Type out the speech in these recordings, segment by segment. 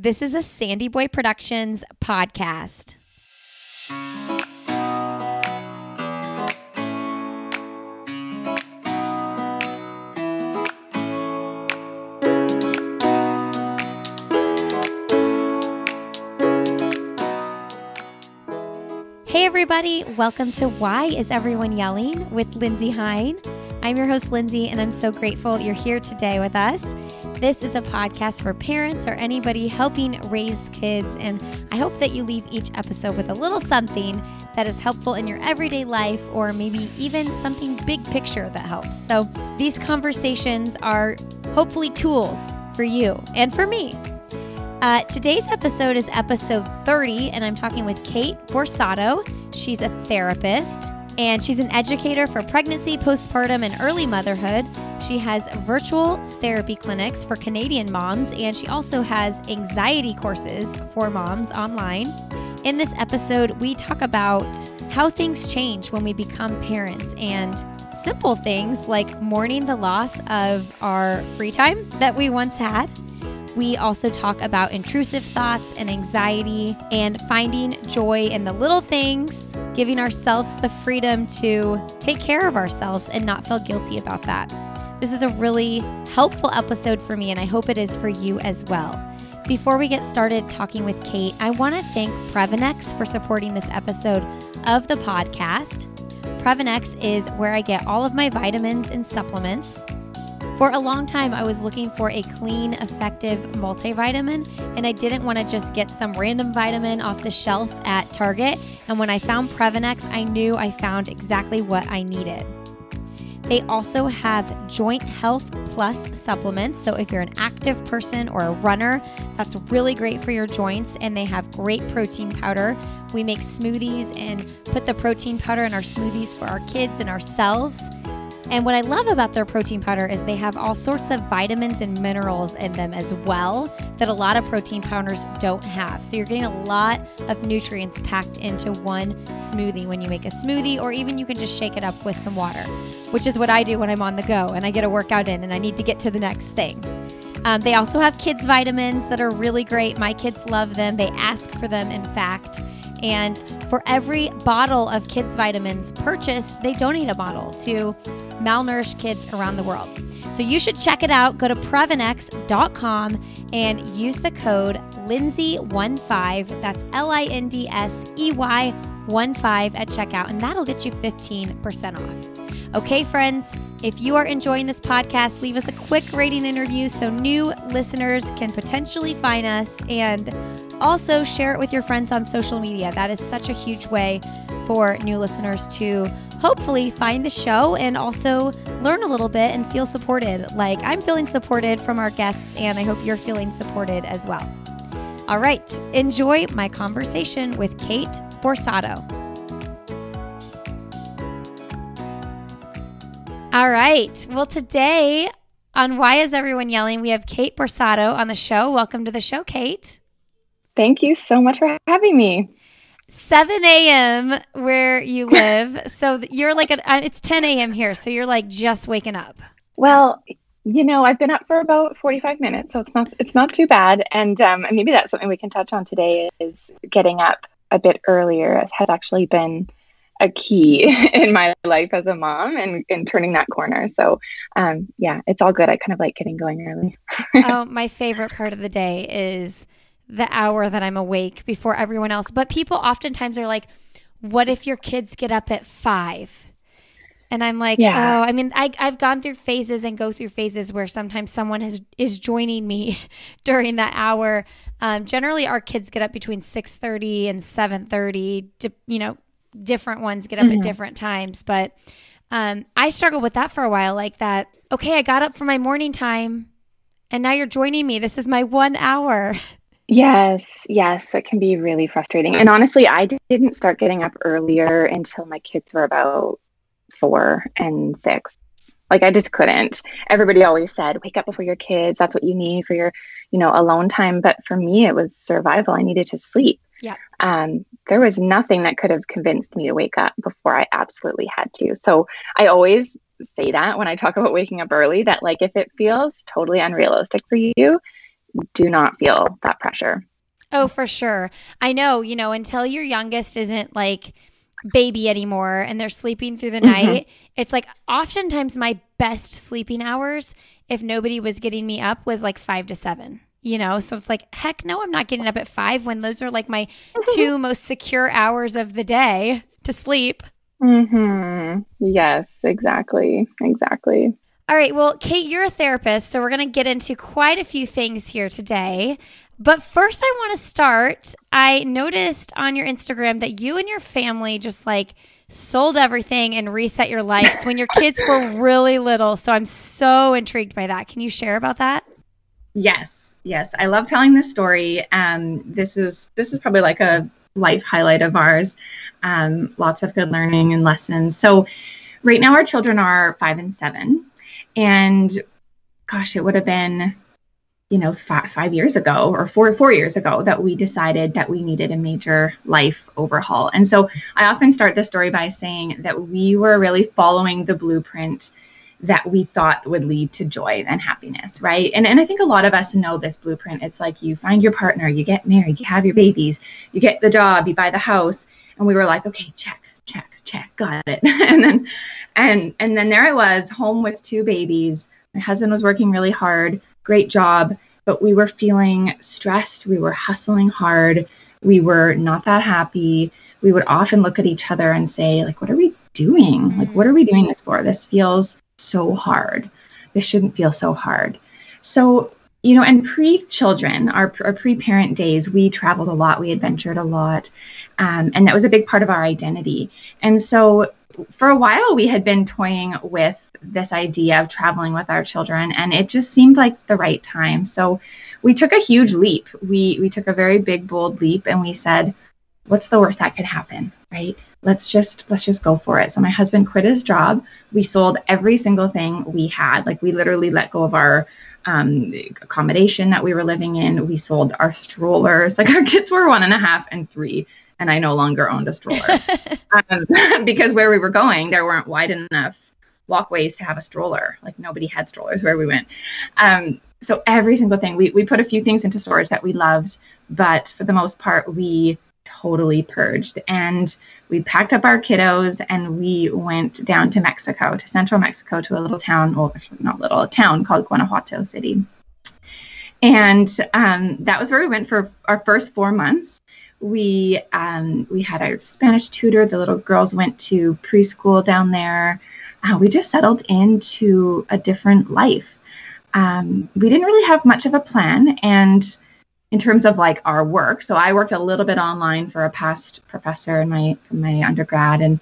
This is a Sandy Boy Productions podcast. Hey, everybody, welcome to Why Is Everyone Yelling with Lindsey Hein. I'm your host, Lindsay, and I'm so grateful you're here today with us. This is a podcast for parents or anybody helping raise kids, and I hope that you leave each episode with a little something that is helpful in your everyday life or maybe even something big picture that helps. So, these conversations are hopefully tools for you and for me. Uh, today's episode is episode 30, and I'm talking with Kate Borsato. She's a therapist and she's an educator for pregnancy, postpartum, and early motherhood. She has virtual therapy clinics for Canadian moms, and she also has anxiety courses for moms online. In this episode, we talk about how things change when we become parents and simple things like mourning the loss of our free time that we once had we also talk about intrusive thoughts and anxiety and finding joy in the little things, giving ourselves the freedom to take care of ourselves and not feel guilty about that. This is a really helpful episode for me, and I hope it is for you as well. Before we get started talking with Kate, I want to thank Previnex for supporting this episode of the podcast. Previnex is where I get all of my vitamins and supplements. For a long time, I was looking for a clean, effective multivitamin, and I didn't want to just get some random vitamin off the shelf at Target. And when I found Previnex, I knew I found exactly what I needed. They also have Joint Health Plus supplements. So, if you're an active person or a runner, that's really great for your joints. And they have great protein powder. We make smoothies and put the protein powder in our smoothies for our kids and ourselves. And what I love about their protein powder is they have all sorts of vitamins and minerals in them as well that a lot of protein powders don't have. So you're getting a lot of nutrients packed into one smoothie when you make a smoothie, or even you can just shake it up with some water, which is what I do when I'm on the go and I get a workout in and I need to get to the next thing. Um, they also have kids' vitamins that are really great. My kids love them, they ask for them, in fact. And for every bottle of kids' vitamins purchased, they donate a bottle to malnourished kids around the world. So you should check it out. Go to Previnex.com and use the code Lindsey15. That's L I N D S E Y 15 at checkout, and that'll get you 15% off. Okay, friends, if you are enjoying this podcast, leave us a quick rating interview so new listeners can potentially find us and also share it with your friends on social media. That is such a huge way for new listeners to hopefully find the show and also learn a little bit and feel supported. Like I'm feeling supported from our guests, and I hope you're feeling supported as well. All right, enjoy my conversation with Kate Borsato. All right, well, today on Why Is Everyone Yelling, we have Kate Borsato on the show. Welcome to the show, Kate. Thank you so much for having me. 7 a.m. where you live. so you're like, a, uh, it's 10 a.m. here. So you're like just waking up. Well, you know, I've been up for about 45 minutes, so it's not it's not too bad. And um, maybe that's something we can touch on today is getting up a bit earlier has actually been a key in my life as a mom and, and turning that corner. So um, yeah, it's all good. I kind of like getting going early. oh, my favorite part of the day is the hour that I'm awake before everyone else. But people oftentimes are like, what if your kids get up at five? And I'm like, yeah. oh, I mean, I, I've gone through phases and go through phases where sometimes someone has is joining me during that hour. Um, generally, our kids get up between six thirty and seven thirty. You know, different ones get up mm-hmm. at different times, but um, I struggled with that for a while. Like that. Okay, I got up for my morning time, and now you're joining me. This is my one hour. Yes, yes, it can be really frustrating. And honestly, I didn't start getting up earlier until my kids were about four and six. Like I just couldn't. Everybody always said, wake up before your kids. That's what you need for your, you know, alone time. But for me, it was survival. I needed to sleep. Yeah. Um, there was nothing that could have convinced me to wake up before I absolutely had to. So I always say that when I talk about waking up early, that like if it feels totally unrealistic for you, do not feel that pressure. Oh, for sure. I know, you know, until your youngest isn't like baby anymore and they're sleeping through the mm-hmm. night, it's like oftentimes my best sleeping hours, if nobody was getting me up, was like five to seven. You know, so it's like, heck no, I'm not getting up at five when those are like my two most secure hours of the day to sleep. Mm-hmm. Yes, exactly. Exactly. All right. Well, Kate, you're a therapist, so we're going to get into quite a few things here today. But first, I want to start. I noticed on your Instagram that you and your family just like sold everything and reset your lives when your kids were really little. So I'm so intrigued by that. Can you share about that? Yes, yes. I love telling this story. Um, this is this is probably like a life highlight of ours. Um, lots of good learning and lessons. So right now our children are five and seven, and gosh, it would have been you know five, five years ago or four four years ago that we decided that we needed a major life overhaul and so i often start the story by saying that we were really following the blueprint that we thought would lead to joy and happiness right and, and i think a lot of us know this blueprint it's like you find your partner you get married you have your babies you get the job you buy the house and we were like okay check check check got it and then and and then there i was home with two babies my husband was working really hard great job, but we were feeling stressed. We were hustling hard. We were not that happy. We would often look at each other and say, like, what are we doing? Mm-hmm. Like, what are we doing this for? This feels so hard. This shouldn't feel so hard. So, you know, and pre children, our, our pre parent days, we traveled a lot, we adventured a lot. Um, and that was a big part of our identity. And so for a while, we had been toying with this idea of traveling with our children and it just seemed like the right time so we took a huge leap we we took a very big bold leap and we said what's the worst that could happen right let's just let's just go for it. So my husband quit his job. We sold every single thing we had. Like we literally let go of our um, accommodation that we were living in. We sold our strollers. Like our kids were one and a half and three and i no longer owned a stroller. Um, because where we were going there weren't wide enough walkways to have a stroller. Like nobody had strollers where we went. Um, so every single thing, we, we put a few things into storage that we loved, but for the most part, we totally purged. And we packed up our kiddos and we went down to Mexico, to central Mexico, to a little town, well, not little, a town called Guanajuato City. And um, that was where we went for our first four months. We um, we had our Spanish tutor. The little girls went to preschool down there uh, we just settled into a different life. Um, we didn't really have much of a plan, and in terms of like our work, so I worked a little bit online for a past professor in my my undergrad, and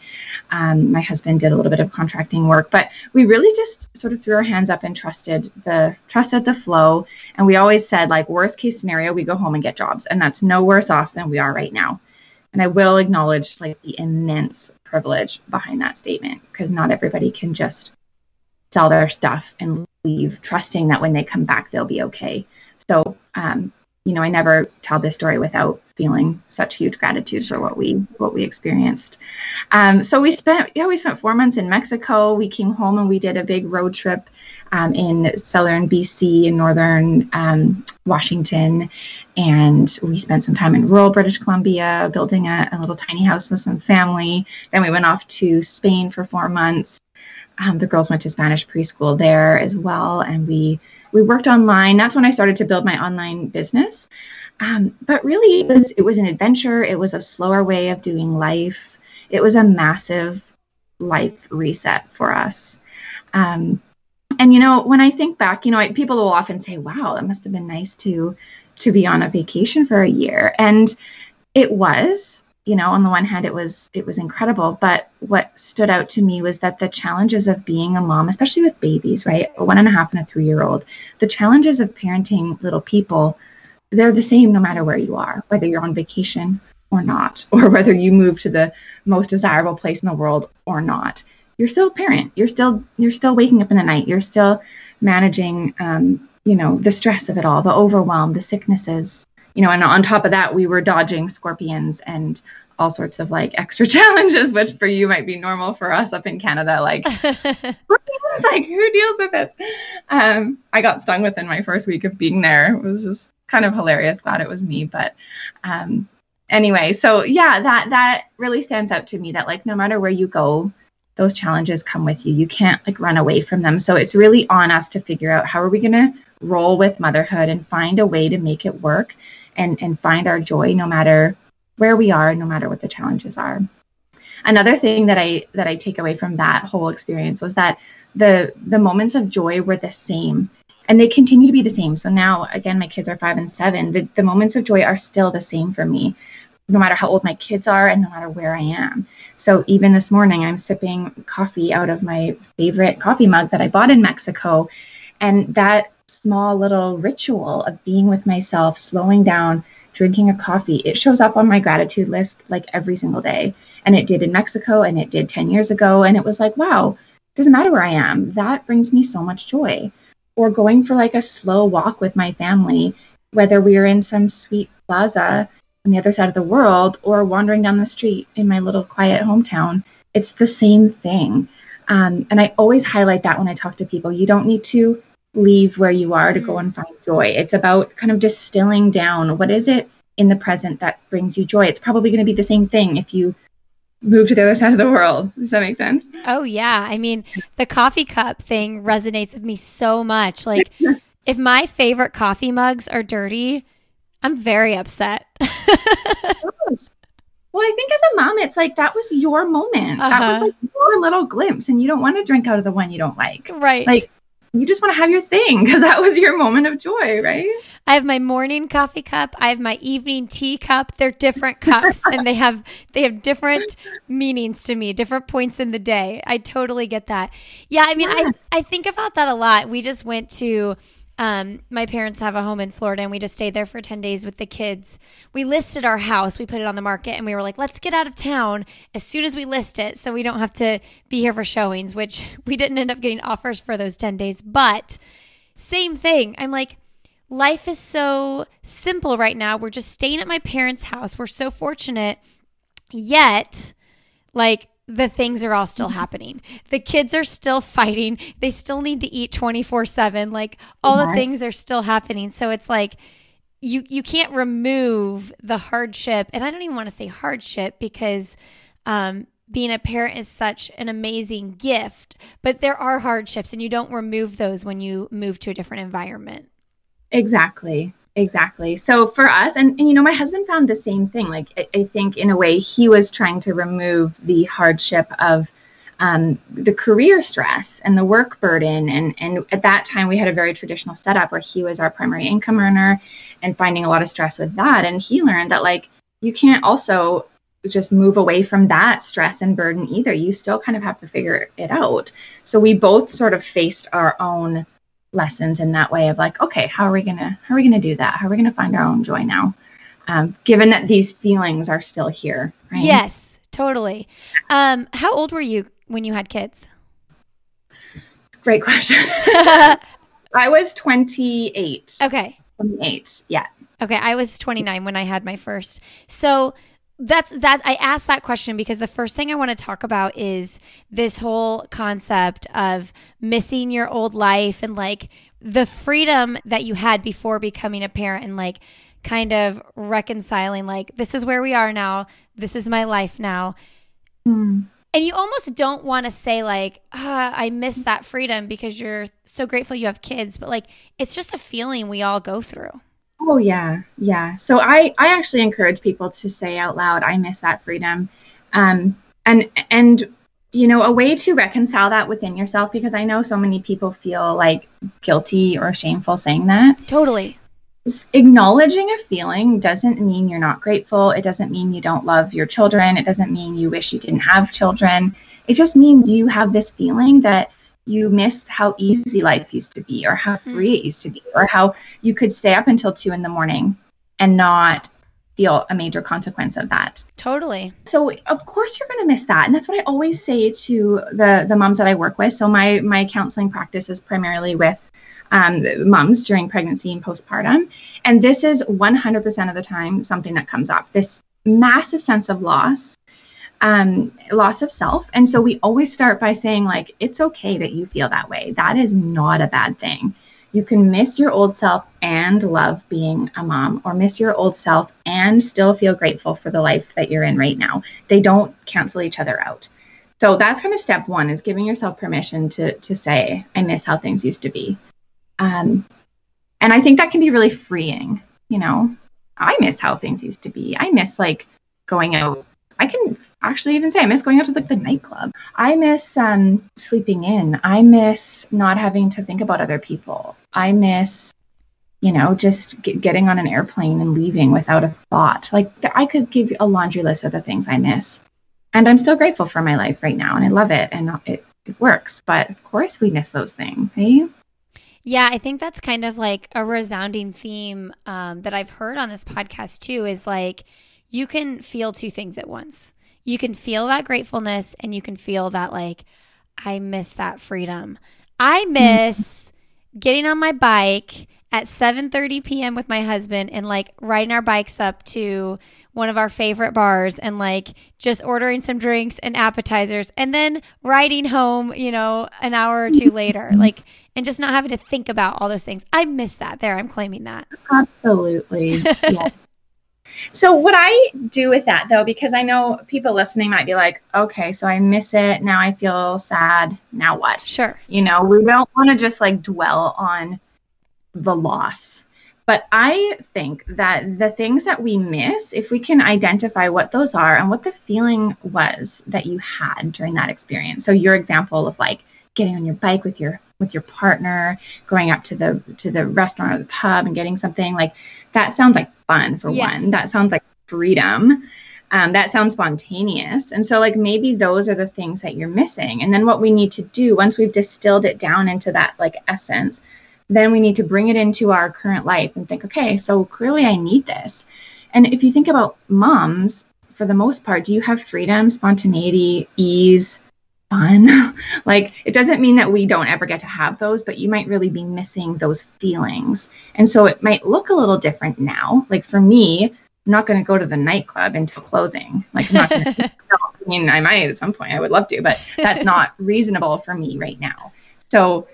um, my husband did a little bit of contracting work. But we really just sort of threw our hands up and trusted the trusted the flow. And we always said like worst case scenario, we go home and get jobs, and that's no worse off than we are right now. And I will acknowledge like the immense privilege behind that statement because not everybody can just sell their stuff and leave trusting that when they come back they'll be okay. So um, you know, I never tell this story without feeling such huge gratitude for what we what we experienced. Um, so we spent yeah we spent four months in Mexico. We came home and we did a big road trip um, in southern BC and northern um, Washington, and we spent some time in rural British Columbia building a, a, little tiny house with some family. Then we went off to Spain for four months. Um, the girls went to Spanish preschool there as well, and we we worked online. That's when I started to build my online business. Um, but really, it was it was an adventure. It was a slower way of doing life. It was a massive life reset for us. Um, and you know, when I think back, you know, I, people will often say, "Wow, that must have been nice to to be on a vacation for a year," and it was you know on the one hand it was it was incredible but what stood out to me was that the challenges of being a mom especially with babies right a one and a half and a three year old the challenges of parenting little people they're the same no matter where you are whether you're on vacation or not or whether you move to the most desirable place in the world or not. You're still a parent. You're still you're still waking up in the night. You're still managing um, you know the stress of it all the overwhelm the sicknesses you know, and on top of that, we were dodging scorpions and all sorts of like extra challenges, which for you might be normal for us up in Canada. Like, like who deals with this? Um, I got stung within my first week of being there. It was just kind of hilarious. Glad it was me, but um, anyway, so yeah, that that really stands out to me. That like no matter where you go, those challenges come with you. You can't like run away from them. So it's really on us to figure out how are we going to roll with motherhood and find a way to make it work and and find our joy no matter where we are, no matter what the challenges are. Another thing that I that I take away from that whole experience was that the the moments of joy were the same and they continue to be the same. So now again my kids are 5 and 7. The the moments of joy are still the same for me no matter how old my kids are and no matter where I am. So even this morning I'm sipping coffee out of my favorite coffee mug that I bought in Mexico and that small little ritual of being with myself, slowing down, drinking a coffee, it shows up on my gratitude list like every single day. And it did in Mexico and it did 10 years ago. And it was like, wow, doesn't matter where I am. That brings me so much joy. Or going for like a slow walk with my family, whether we are in some sweet plaza on the other side of the world or wandering down the street in my little quiet hometown. It's the same thing. Um, and I always highlight that when I talk to people. You don't need to leave where you are to go mm. and find joy. It's about kind of distilling down what is it in the present that brings you joy. It's probably going to be the same thing if you move to the other side of the world. Does that make sense? Oh, yeah. I mean, the coffee cup thing resonates with me so much. Like, if my favorite coffee mugs are dirty, I'm very upset. well, I think as a mom, it's like that was your moment. Uh-huh. That was uh-huh. like your little glimpse, and you don't want to drink out of the one you don't like. Right. Like you just want to have your thing because that was your moment of joy, right? I have my morning coffee cup. I have my evening tea cup. They're different cups and they have they have different meanings to me, different points in the day. I totally get that. Yeah, I mean, yeah. I I think about that a lot. We just went to um, my parents have a home in Florida and we just stayed there for 10 days with the kids. We listed our house, we put it on the market, and we were like, let's get out of town as soon as we list it so we don't have to be here for showings, which we didn't end up getting offers for those 10 days. But same thing. I'm like, life is so simple right now. We're just staying at my parents' house. We're so fortunate. Yet, like, the things are all still happening. The kids are still fighting. They still need to eat 24/7. Like all the things are still happening. So it's like you you can't remove the hardship. And I don't even want to say hardship because um being a parent is such an amazing gift, but there are hardships and you don't remove those when you move to a different environment. Exactly. Exactly. So for us, and, and you know, my husband found the same thing. Like, I, I think in a way, he was trying to remove the hardship of um, the career stress and the work burden. And, and at that time, we had a very traditional setup where he was our primary income earner and finding a lot of stress with that. And he learned that, like, you can't also just move away from that stress and burden either. You still kind of have to figure it out. So we both sort of faced our own lessons in that way of like, okay, how are we gonna how are we gonna do that? How are we gonna find our own joy now? Um, given that these feelings are still here. Right? Yes, totally. Um, how old were you when you had kids? Great question. I was 28. Okay. 28. Yeah. Okay, I was 29 when I had my first. So that's that I asked that question because the first thing I want to talk about is this whole concept of missing your old life and like the freedom that you had before becoming a parent and like kind of reconciling like this is where we are now this is my life now mm. and you almost don't want to say like oh, i miss that freedom because you're so grateful you have kids but like it's just a feeling we all go through Oh yeah, yeah. So I I actually encourage people to say out loud, "I miss that freedom," um, and and you know a way to reconcile that within yourself because I know so many people feel like guilty or shameful saying that. Totally. Acknowledging a feeling doesn't mean you're not grateful. It doesn't mean you don't love your children. It doesn't mean you wish you didn't have children. It just means you have this feeling that you miss how easy life used to be or how mm. free it used to be or how you could stay up until two in the morning and not feel a major consequence of that. Totally. So of course you're going to miss that. And that's what I always say to the the moms that I work with. So my my counseling practice is primarily with um, moms during pregnancy and postpartum. And this is 100% of the time something that comes up. This massive sense of loss um, loss of self. And so we always start by saying, like, it's okay that you feel that way. That is not a bad thing. You can miss your old self and love being a mom, or miss your old self and still feel grateful for the life that you're in right now. They don't cancel each other out. So that's kind of step one is giving yourself permission to to say, I miss how things used to be. Um, and I think that can be really freeing, you know. I miss how things used to be. I miss like going out I can actually even say I miss going out to like the nightclub. I miss um, sleeping in. I miss not having to think about other people. I miss, you know, just get, getting on an airplane and leaving without a thought. Like I could give a laundry list of the things I miss, and I'm still grateful for my life right now, and I love it, and it, it works. But of course, we miss those things, hey? Yeah, I think that's kind of like a resounding theme um, that I've heard on this podcast too. Is like you can feel two things at once. You can feel that gratefulness and you can feel that, like, I miss that freedom. I miss getting on my bike at 7:30 p.m. with my husband and like riding our bikes up to one of our favorite bars and like just ordering some drinks and appetizers and then riding home, you know, an hour or two later. Like and just not having to think about all those things. I miss that there. I'm claiming that. Absolutely. So, what I do with that though, because I know people listening might be like, okay, so I miss it. Now I feel sad. Now what? Sure. You know, we don't want to just like dwell on the loss. But I think that the things that we miss, if we can identify what those are and what the feeling was that you had during that experience. So, your example of like getting on your bike with your with your partner, going up to the to the restaurant or the pub and getting something like that sounds like fun for yeah. one. That sounds like freedom. Um, that sounds spontaneous. And so, like, maybe those are the things that you're missing. And then, what we need to do once we've distilled it down into that, like, essence, then we need to bring it into our current life and think, okay, so clearly I need this. And if you think about moms, for the most part, do you have freedom, spontaneity, ease, fun. like it doesn't mean that we don't ever get to have those, but you might really be missing those feelings. And so it might look a little different now. Like for me, I'm not going to go to the nightclub until closing. Like I'm not going to. I mean, I might at some point. I would love to, but that's not reasonable for me right now. So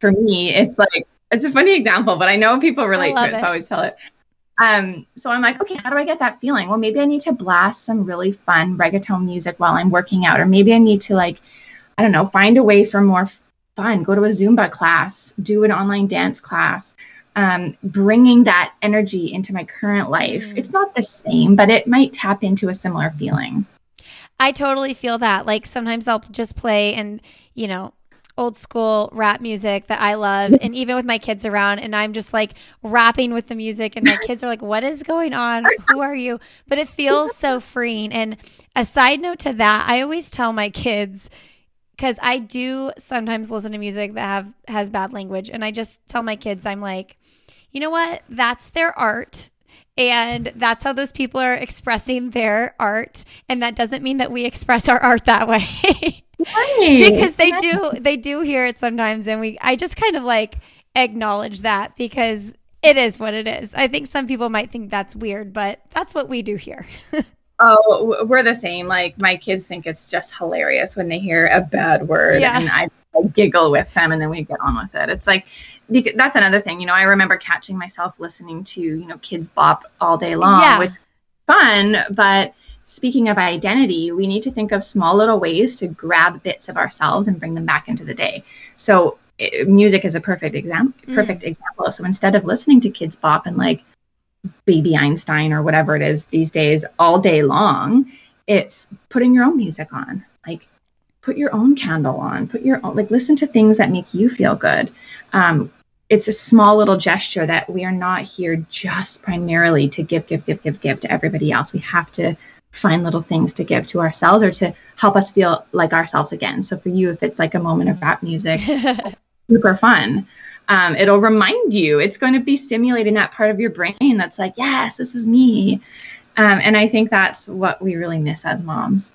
for me, it's like it's a funny example, but I know people relate to it, it, so I always tell it. Um, so I'm like, okay, how do I get that feeling? Well, maybe I need to blast some really fun reggaeton music while I'm working out, or maybe I need to like, I don't know, find a way for more fun. Go to a Zumba class, do an online dance class, um, bringing that energy into my current life. Mm. It's not the same, but it might tap into a similar feeling. I totally feel that. Like sometimes I'll just play and, you know, old school rap music that I love. And even with my kids around, and I'm just like rapping with the music, and my kids are like, What is going on? Who are you? But it feels so freeing. And a side note to that, I always tell my kids, because I do sometimes listen to music that have has bad language, and I just tell my kids, I'm like, you know what? That's their art. And that's how those people are expressing their art. And that doesn't mean that we express our art that way. Nice. because they nice. do they do hear it sometimes and we I just kind of like acknowledge that because it is what it is. I think some people might think that's weird, but that's what we do here. oh, we're the same. Like my kids think it's just hilarious when they hear a bad word yeah. and I giggle with them and then we get on with it. It's like because that's another thing, you know, I remember catching myself listening to, you know, Kidz Bop all day long, yeah. which fun, but speaking of identity, we need to think of small little ways to grab bits of ourselves and bring them back into the day. So it, music is a perfect example. Mm. Perfect mm. example. So instead of listening to Kidz Bop and like Baby Einstein or whatever it is these days all day long, it's putting your own music on. Like put your own candle on. Put your own like listen to things that make you feel good. Um, it's a small little gesture that we are not here just primarily to give, give, give, give, give to everybody else. We have to find little things to give to ourselves or to help us feel like ourselves again. So for you, if it's like a moment of rap music, super fun. Um, it'll remind you. It's going to be stimulating that part of your brain that's like, yes, this is me. Um, and I think that's what we really miss as moms.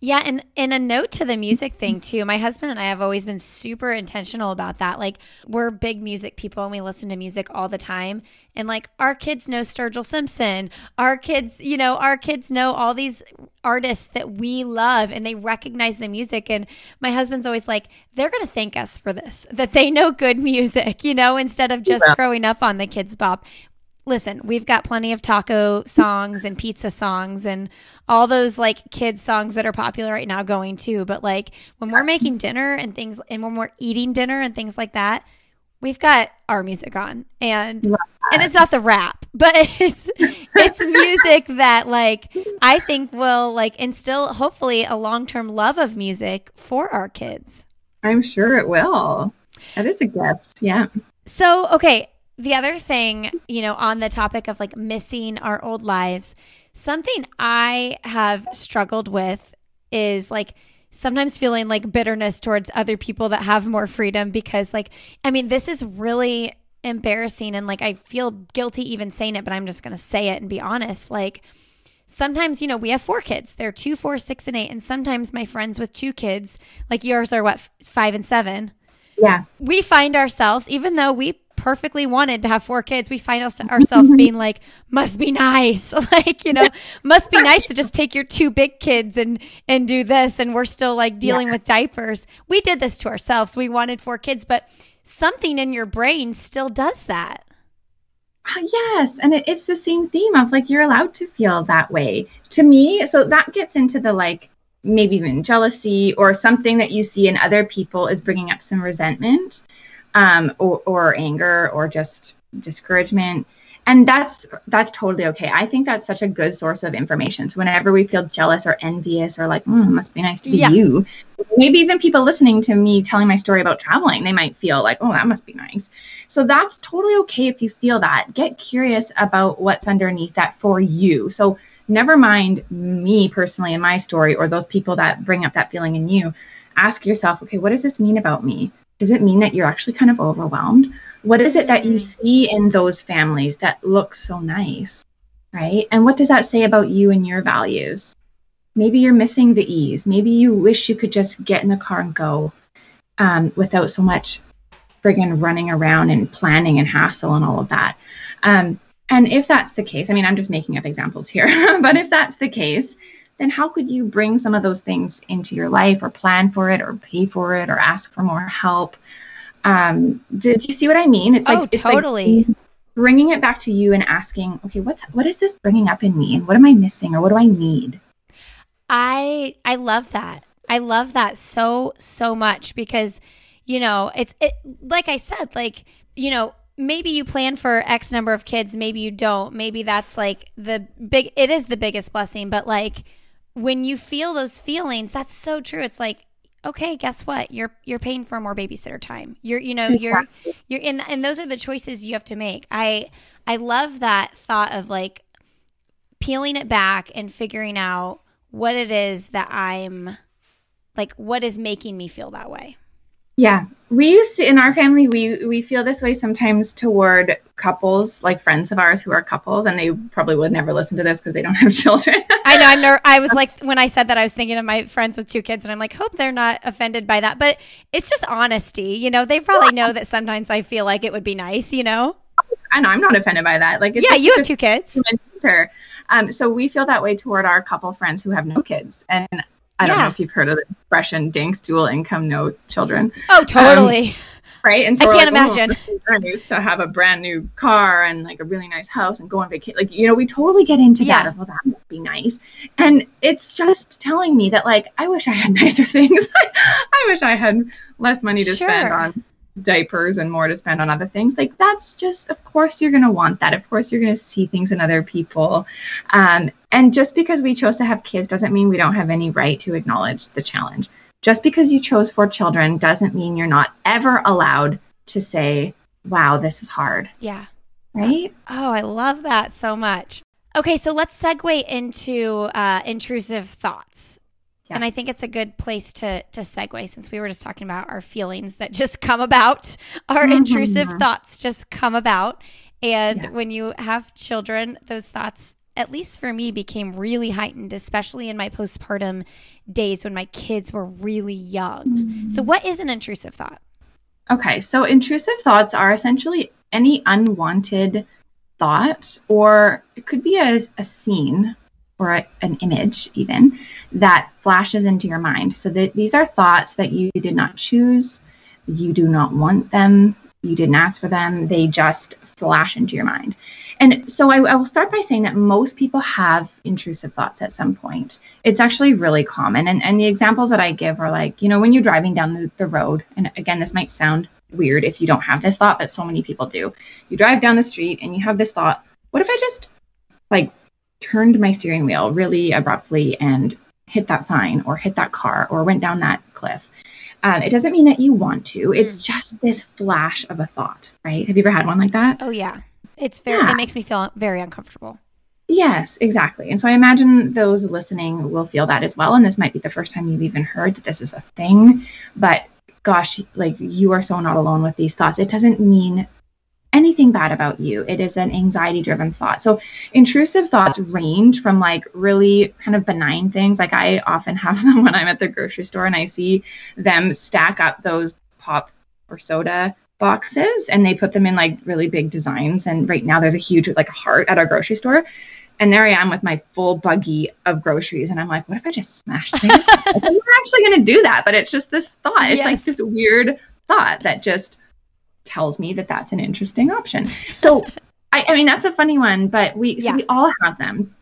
Yeah, and and a note to the music thing too. My husband and I have always been super intentional about that. Like we're big music people and we listen to music all the time. And like our kids know Sturgill Simpson. Our kids, you know, our kids know all these artists that we love and they recognize the music and my husband's always like they're going to thank us for this. That they know good music, you know, instead of just yeah. growing up on the Kidz Bop listen, we've got plenty of taco songs and pizza songs and all those like kids songs that are popular right now going too. But like when we're making dinner and things and when we're eating dinner and things like that, we've got our music on and and it's not the rap, but it's it's music that like I think will like instill hopefully a long-term love of music for our kids. I'm sure it will. That is a gift. Yeah. So, okay, the other thing, you know, on the topic of like missing our old lives, something I have struggled with is like sometimes feeling like bitterness towards other people that have more freedom because like I mean, this is really embarrassing and like I feel guilty even saying it, but I'm just going to say it and be honest. Like sometimes, you know, we have four kids. They're two, four, six, and eight. And sometimes my friends with two kids, like yours are what, five and seven? Yeah. We find ourselves, even though we perfectly wanted to have four kids, we find ourselves being like, must be nice. like, you know, must be nice to just take your two big kids and, and do this. And we're still like dealing yeah. with diapers. We did this to ourselves. We wanted four kids, but something in your brain still does that. Uh, yes. And it, it's the same theme of like, you're allowed to feel that way. To me, so that gets into the like, maybe even jealousy or something that you see in other people is bringing up some resentment um, or, or anger or just discouragement. And that's that's totally okay. I think that's such a good source of information. So whenever we feel jealous or envious or like mm, must be nice to be yeah. you maybe even people listening to me telling my story about traveling they might feel like oh that must be nice. So that's totally okay if you feel that. Get curious about what's underneath that for you. So never mind me personally in my story or those people that bring up that feeling in you. Ask yourself okay what does this mean about me does it mean that you're actually kind of overwhelmed? What is it that you mm. see in those families that look so nice? Right? And what does that say about you and your values? Maybe you're missing the ease. Maybe you wish you could just get in the car and go um, without so much friggin' running around and planning and hassle and all of that. Um, and if that's the case, I mean, I'm just making up examples here, but if that's the case, then how could you bring some of those things into your life or plan for it or pay for it or ask for more help? Um, did you see what I mean? It's like, oh, totally. Like bringing it back to you and asking, okay, what's, what is this bringing up in me and what am I missing or what do I need? I, I love that. I love that so, so much because, you know, it's it, like I said, like, you know, maybe you plan for X number of kids, maybe you don't. Maybe that's like the big, it is the biggest blessing, but like, when you feel those feelings, that's so true. It's like, okay, guess what? You're you're paying for more babysitter time. You're you know you're you're in and those are the choices you have to make. I I love that thought of like peeling it back and figuring out what it is that I'm like what is making me feel that way. Yeah, we used to in our family we we feel this way sometimes toward couples like friends of ours who are couples and they probably would never listen to this because they don't have children. I know. I'm ner- I was like when I said that I was thinking of my friends with two kids and I'm like hope they're not offended by that, but it's just honesty. You know, they probably know that sometimes I feel like it would be nice. You know. I know I'm not offended by that. Like yeah, you have two kids. Um, so we feel that way toward our couple friends who have no kids, and I don't know if you've heard of the expression "dinks dual income, no children." Oh, totally. Um, right? And so I can't like, imagine. Oh, used to have a brand new car and like a really nice house and go on vacation. Like you know, we totally get into yeah. that. Well, that must be nice. And it's just telling me that like I wish I had nicer things. I wish I had less money to sure. spend on diapers and more to spend on other things like that's just of course you're going to want that of course you're going to see things in other people um, and just because we chose to have kids doesn't mean we don't have any right to acknowledge the challenge. Just because you chose four children doesn't mean you're not ever allowed to say wow this is hard. Yeah. Right? Oh i love that so much. Okay so let's segue into uh, intrusive thoughts. And I think it's a good place to to segue since we were just talking about our feelings that just come about, our mm-hmm. intrusive thoughts just come about. And yeah. when you have children, those thoughts at least for me, became really heightened, especially in my postpartum days when my kids were really young. Mm-hmm. So, what is an intrusive thought? Okay, so intrusive thoughts are essentially any unwanted thought, or it could be a, a scene or a, an image even that flashes into your mind. So that these are thoughts that you did not choose, you do not want them, you didn't ask for them, they just flash into your mind. And so I, I, will start by saying that most people have intrusive thoughts at some point. It's actually really common. And, and the examples that I give are like, you know, when you're driving down the, the road, and again, this might sound weird if you don't have this thought, but so many people do. You drive down the street and you have this thought, what if I just like turned my steering wheel really abruptly and hit that sign or hit that car or went down that cliff? Um, it doesn't mean that you want to. It's mm. just this flash of a thought, right? Have you ever had one like that? Oh yeah, it's very. Yeah. It makes me feel very uncomfortable. Yes, exactly. And so I imagine those listening will feel that as well. And this might be the first time you've even heard that this is a thing. But gosh, like you are so not alone with these thoughts. It doesn't mean anything bad about you. It is an anxiety driven thought. So intrusive thoughts range from like really kind of benign things. Like I often have them when I'm at the grocery store and I see them stack up those pop or soda boxes and they put them in like really big designs. And right now there's a huge like heart at our grocery store. And there I am with my full buggy of groceries. And I'm like, what if I just smash things? I'm not actually going to do that. But it's just this thought. It's yes. like this weird thought that just tells me that that's an interesting option. So, I, I mean, that's a funny one, but we, yeah. so we all have them.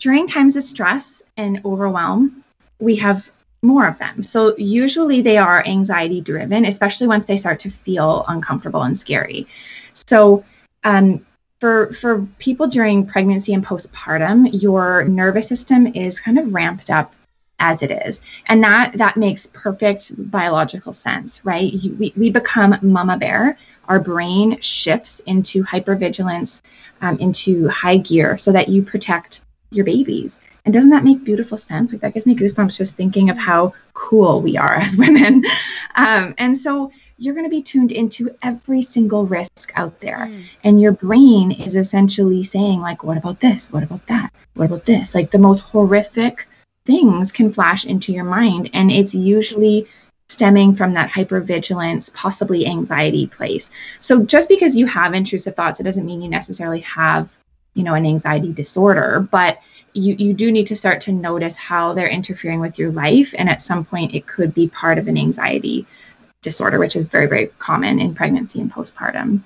During times of stress and overwhelm, we have more of them. So, usually they are anxiety driven, especially once they start to feel uncomfortable and scary. So, um, for for people during pregnancy and postpartum your nervous system is kind of ramped up as it is and that that makes perfect biological sense right you, we, we become mama bear our brain shifts into hypervigilance um, into high gear so that you protect your babies and doesn't that make beautiful sense like that gives me goosebumps just thinking of how cool we are as women um, and so you're going to be tuned into every single risk out there mm. and your brain is essentially saying like what about this what about that what about this like the most horrific things can flash into your mind. And it's usually stemming from that hypervigilance, possibly anxiety place. So just because you have intrusive thoughts, it doesn't mean you necessarily have, you know, an anxiety disorder, but you, you do need to start to notice how they're interfering with your life. And at some point, it could be part of an anxiety disorder, which is very, very common in pregnancy and postpartum.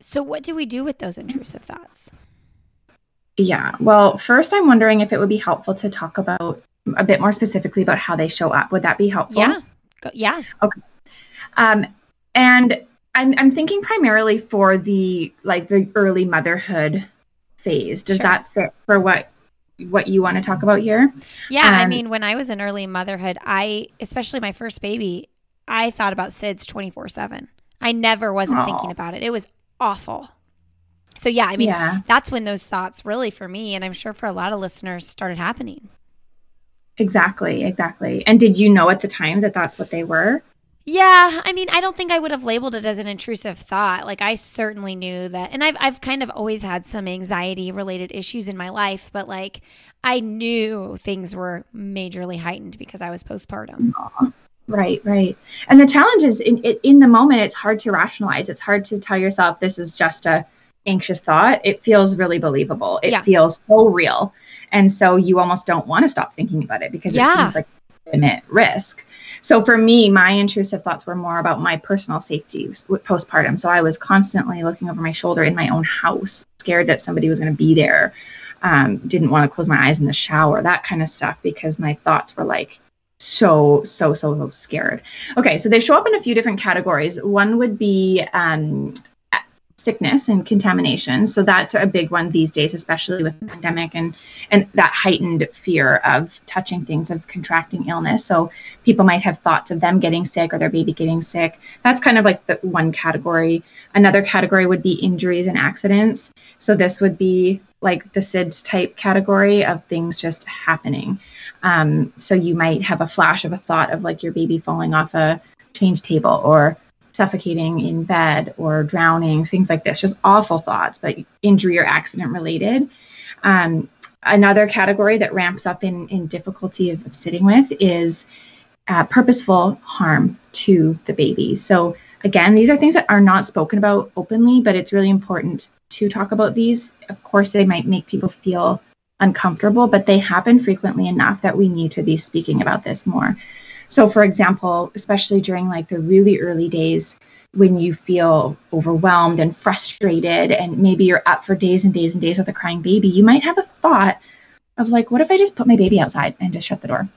So, what do we do with those intrusive thoughts? Yeah. Well, first, I'm wondering if it would be helpful to talk about a bit more specifically about how they show up. Would that be helpful? Yeah. Go, yeah. Okay. Um, and I'm, I'm thinking primarily for the like the early motherhood phase. Does sure. that fit for what what you want to talk about here? Yeah, um, I mean, when I was in early motherhood, I especially my first baby, I thought about SIDS 24/7. I never wasn't thinking about it. It was awful. So yeah, I mean, yeah. that's when those thoughts really for me and I'm sure for a lot of listeners started happening. Exactly, exactly. And did you know at the time that that's what they were? Yeah, I mean, I don't think I would have labeled it as an intrusive thought. Like I certainly knew that and I've I've kind of always had some anxiety related issues in my life, but like I knew things were majorly heightened because I was postpartum. Right, right. And the challenge is in in the moment it's hard to rationalize. It's hard to tell yourself this is just a anxious thought, it feels really believable. It yeah. feels so real. And so you almost don't want to stop thinking about it because yeah. it seems like infinite risk. So for me, my intrusive thoughts were more about my personal safety postpartum. So I was constantly looking over my shoulder in my own house, scared that somebody was going to be there. Um, didn't want to close my eyes in the shower, that kind of stuff, because my thoughts were like so so so so scared okay so they show up in a few different categories one would be um, sickness and contamination. So that's a big one these days, especially with the pandemic and and that heightened fear of touching things, of contracting illness. So people might have thoughts of them getting sick or their baby getting sick. That's kind of like the one category. Another category would be injuries and accidents. So this would be like the SIDS type category of things just happening. Um, so you might have a flash of a thought of like your baby falling off a change table or suffocating in bed or drowning, things like this, just awful thoughts, but injury or accident related. Um, another category that ramps up in, in difficulty of, of sitting with is uh, purposeful harm to the baby. So, again, these are things that are not spoken about openly, but it's really important to talk about these. Of course, they might make people feel uncomfortable, but they happen frequently enough that we need to be speaking about this more. So, for example, especially during like the really early days when you feel overwhelmed and frustrated, and maybe you're up for days and days and days with a crying baby, you might have a thought of like, what if I just put my baby outside and just shut the door?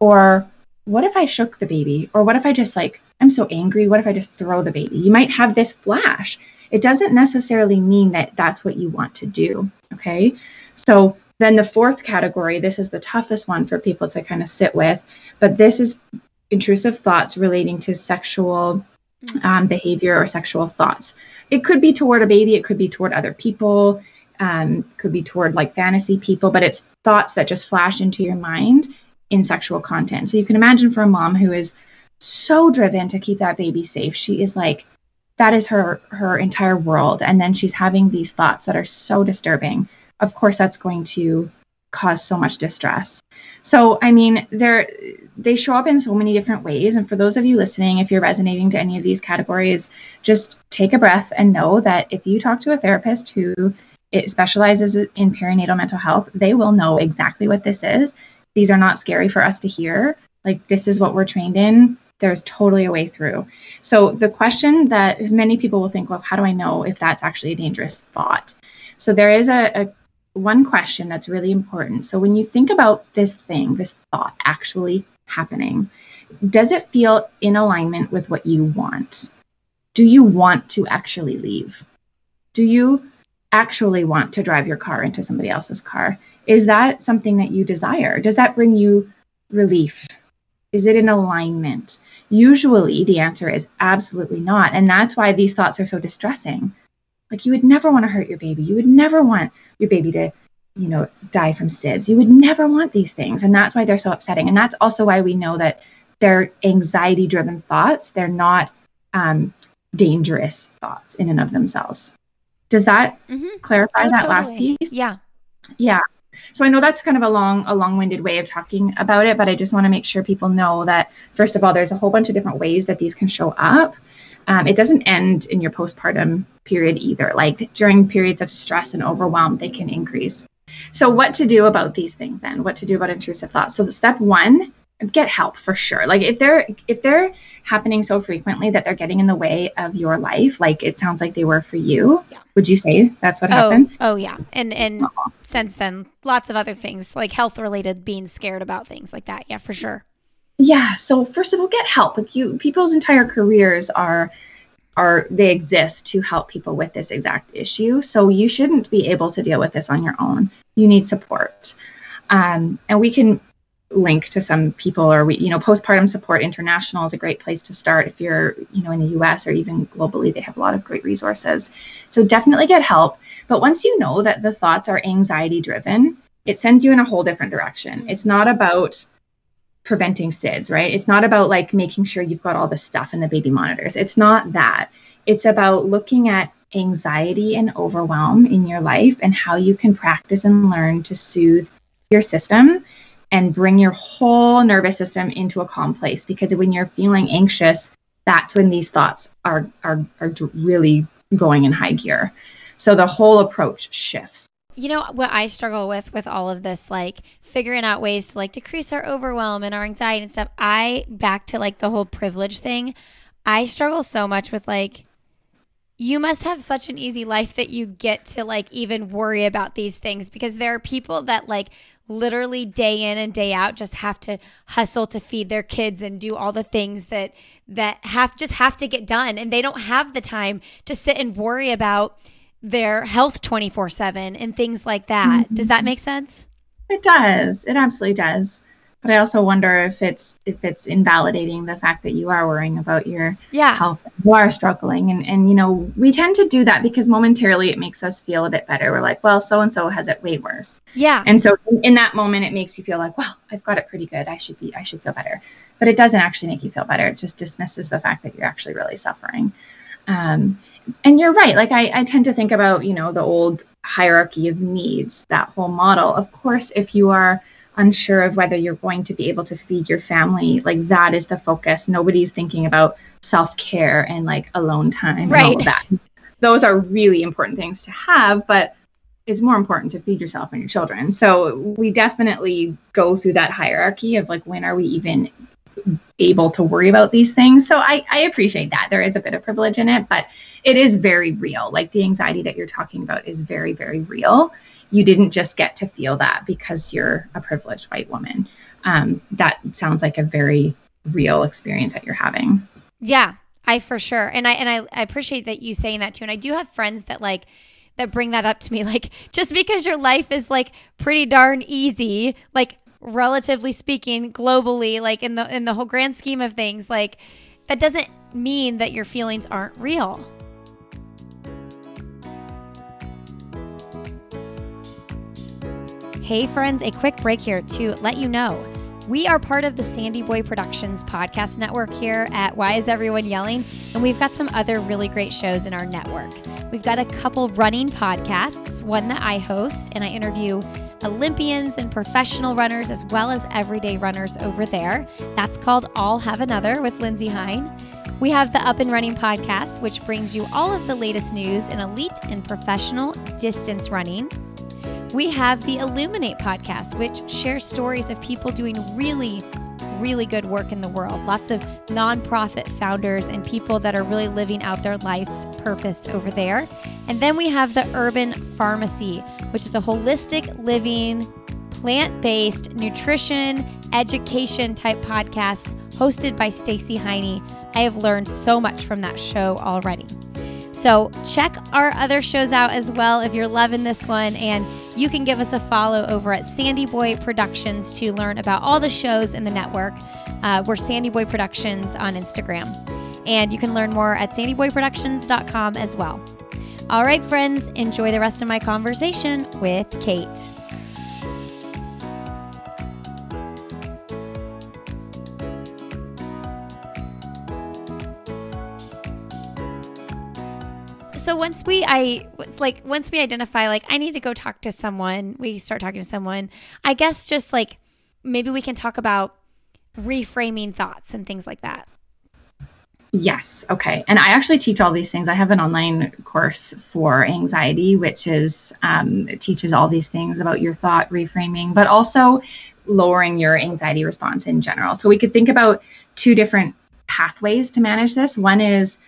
Or what if I shook the baby? Or what if I just like, I'm so angry. What if I just throw the baby? You might have this flash. It doesn't necessarily mean that that's what you want to do. Okay. So then the fourth category, this is the toughest one for people to kind of sit with, but this is intrusive thoughts relating to sexual um, behavior or sexual thoughts. It could be toward a baby, it could be toward other people, um, could be toward like fantasy people, but it's thoughts that just flash into your mind in sexual content. So you can imagine for a mom who is so driven to keep that baby safe, she is like, that is her her entire world, and then she's having these thoughts that are so disturbing of course that's going to cause so much distress. So, I mean, they're, they show up in so many different ways. And for those of you listening, if you're resonating to any of these categories, just take a breath and know that if you talk to a therapist who it specializes in perinatal mental health, they will know exactly what this is. These are not scary for us to hear. Like, this is what we're trained in. There's totally a way through. So, the question that many people will think, well, how do I know if that's actually a dangerous thought? So, there is a, a one question that's really important. So when you think about this thing, this thought actually happening, does it feel in alignment with what you want? Do you want to actually leave? Do you actually want to drive your car into somebody else's car? Is that something that you desire? Does that bring you relief? Is it in alignment? Usually the answer is absolutely not. And that's why these thoughts are so distressing. Like you would never want to hurt your baby. You would never want your baby to you know die from SIDS you would never want these things and that's why they're so upsetting. And that's also why we know that they're anxiety driven thoughts. They're not um, dangerous thoughts in and of themselves. Does that mm-hmm. clarify oh, that totally. last piece? Yeah. Yeah. So i know that's kind of a long a long-winded way of talking about it but i just want to make sure people know that first of all there's a whole bunch of different ways that these can show up. Um, it doesn't end in your postpartum period either. Like during periods of stress and overwhelm, they can increase. So, what to do about these things then? What to do about intrusive thoughts? So, the step one, get help for sure. Like if they're if they're happening so frequently that they're getting in the way of your life, like it sounds like they were for you. Yeah. Would you say that's what oh, happened? Oh yeah, and and uh-huh. since then, lots of other things like health related, being scared about things like that. Yeah, for sure. Yeah. So first of all, get help. Like you, people's entire careers are are they exist to help people with this exact issue. So you shouldn't be able to deal with this on your own. You need support. Um, and we can link to some people or we you know postpartum support international is a great place to start if you're you know in the us or even globally they have a lot of great resources so definitely get help but once you know that the thoughts are anxiety driven it sends you in a whole different direction it's not about preventing SIDS, right? It's not about like making sure you've got all the stuff in the baby monitors. It's not that. It's about looking at anxiety and overwhelm in your life and how you can practice and learn to soothe your system and bring your whole nervous system into a calm place because when you're feeling anxious that's when these thoughts are are, are really going in high gear so the whole approach shifts you know what I struggle with with all of this, like figuring out ways to like decrease our overwhelm and our anxiety and stuff. I back to like the whole privilege thing. I struggle so much with like you must have such an easy life that you get to like even worry about these things because there are people that like literally day in and day out just have to hustle to feed their kids and do all the things that that have just have to get done and they don't have the time to sit and worry about their health 24 7 and things like that. Mm-hmm. Does that make sense? It does. It absolutely does. But I also wonder if it's if it's invalidating the fact that you are worrying about your yeah. health. You are struggling. And and you know, we tend to do that because momentarily it makes us feel a bit better. We're like, well, so and so has it way worse. Yeah. And so in, in that moment it makes you feel like, well, I've got it pretty good. I should be I should feel better. But it doesn't actually make you feel better. It just dismisses the fact that you're actually really suffering. Um, and you're right. Like I, I tend to think about, you know, the old hierarchy of needs, that whole model. Of course, if you are unsure of whether you're going to be able to feed your family, like that is the focus. Nobody's thinking about self care and like alone time right. and all of that. Those are really important things to have, but it's more important to feed yourself and your children. So we definitely go through that hierarchy of like when are we even able to worry about these things. So I, I appreciate that. There is a bit of privilege in it, but it is very real. Like the anxiety that you're talking about is very, very real. You didn't just get to feel that because you're a privileged white woman. Um, that sounds like a very real experience that you're having. Yeah, I for sure. And I and I, I appreciate that you saying that too. And I do have friends that like that bring that up to me like just because your life is like pretty darn easy, like relatively speaking globally like in the in the whole grand scheme of things like that doesn't mean that your feelings aren't real. Hey, friends, a quick break here to let you know we are part of the Sandy Boy Productions podcast network here at Why Is Everyone Yelling? And we've got some other really great shows in our network. We've got a couple running podcasts, one that I host, and I interview Olympians and professional runners, as well as everyday runners over there. That's called I'll Have Another with Lindsey Hein. We have the Up and Running podcast, which brings you all of the latest news in elite and professional distance running. We have the Illuminate podcast, which shares stories of people doing really, really good work in the world. Lots of nonprofit founders and people that are really living out their life's purpose over there. And then we have the Urban Pharmacy, which is a holistic living, plant based nutrition, education type podcast hosted by Stacy Heine. I have learned so much from that show already. So check our other shows out as well if you're loving this one. And you can give us a follow over at Sandy Boy Productions to learn about all the shows in the network. Uh, we're Sandy Boy Productions on Instagram. And you can learn more at sandyboyproductions.com as well. All right, friends, enjoy the rest of my conversation with Kate. So once we i like once we identify like i need to go talk to someone we start talking to someone i guess just like maybe we can talk about reframing thoughts and things like that Yes. Okay. And I actually teach all these things. I have an online course for anxiety, which is um, teaches all these things about your thought reframing, but also lowering your anxiety response in general. So we could think about two different pathways to manage this. One is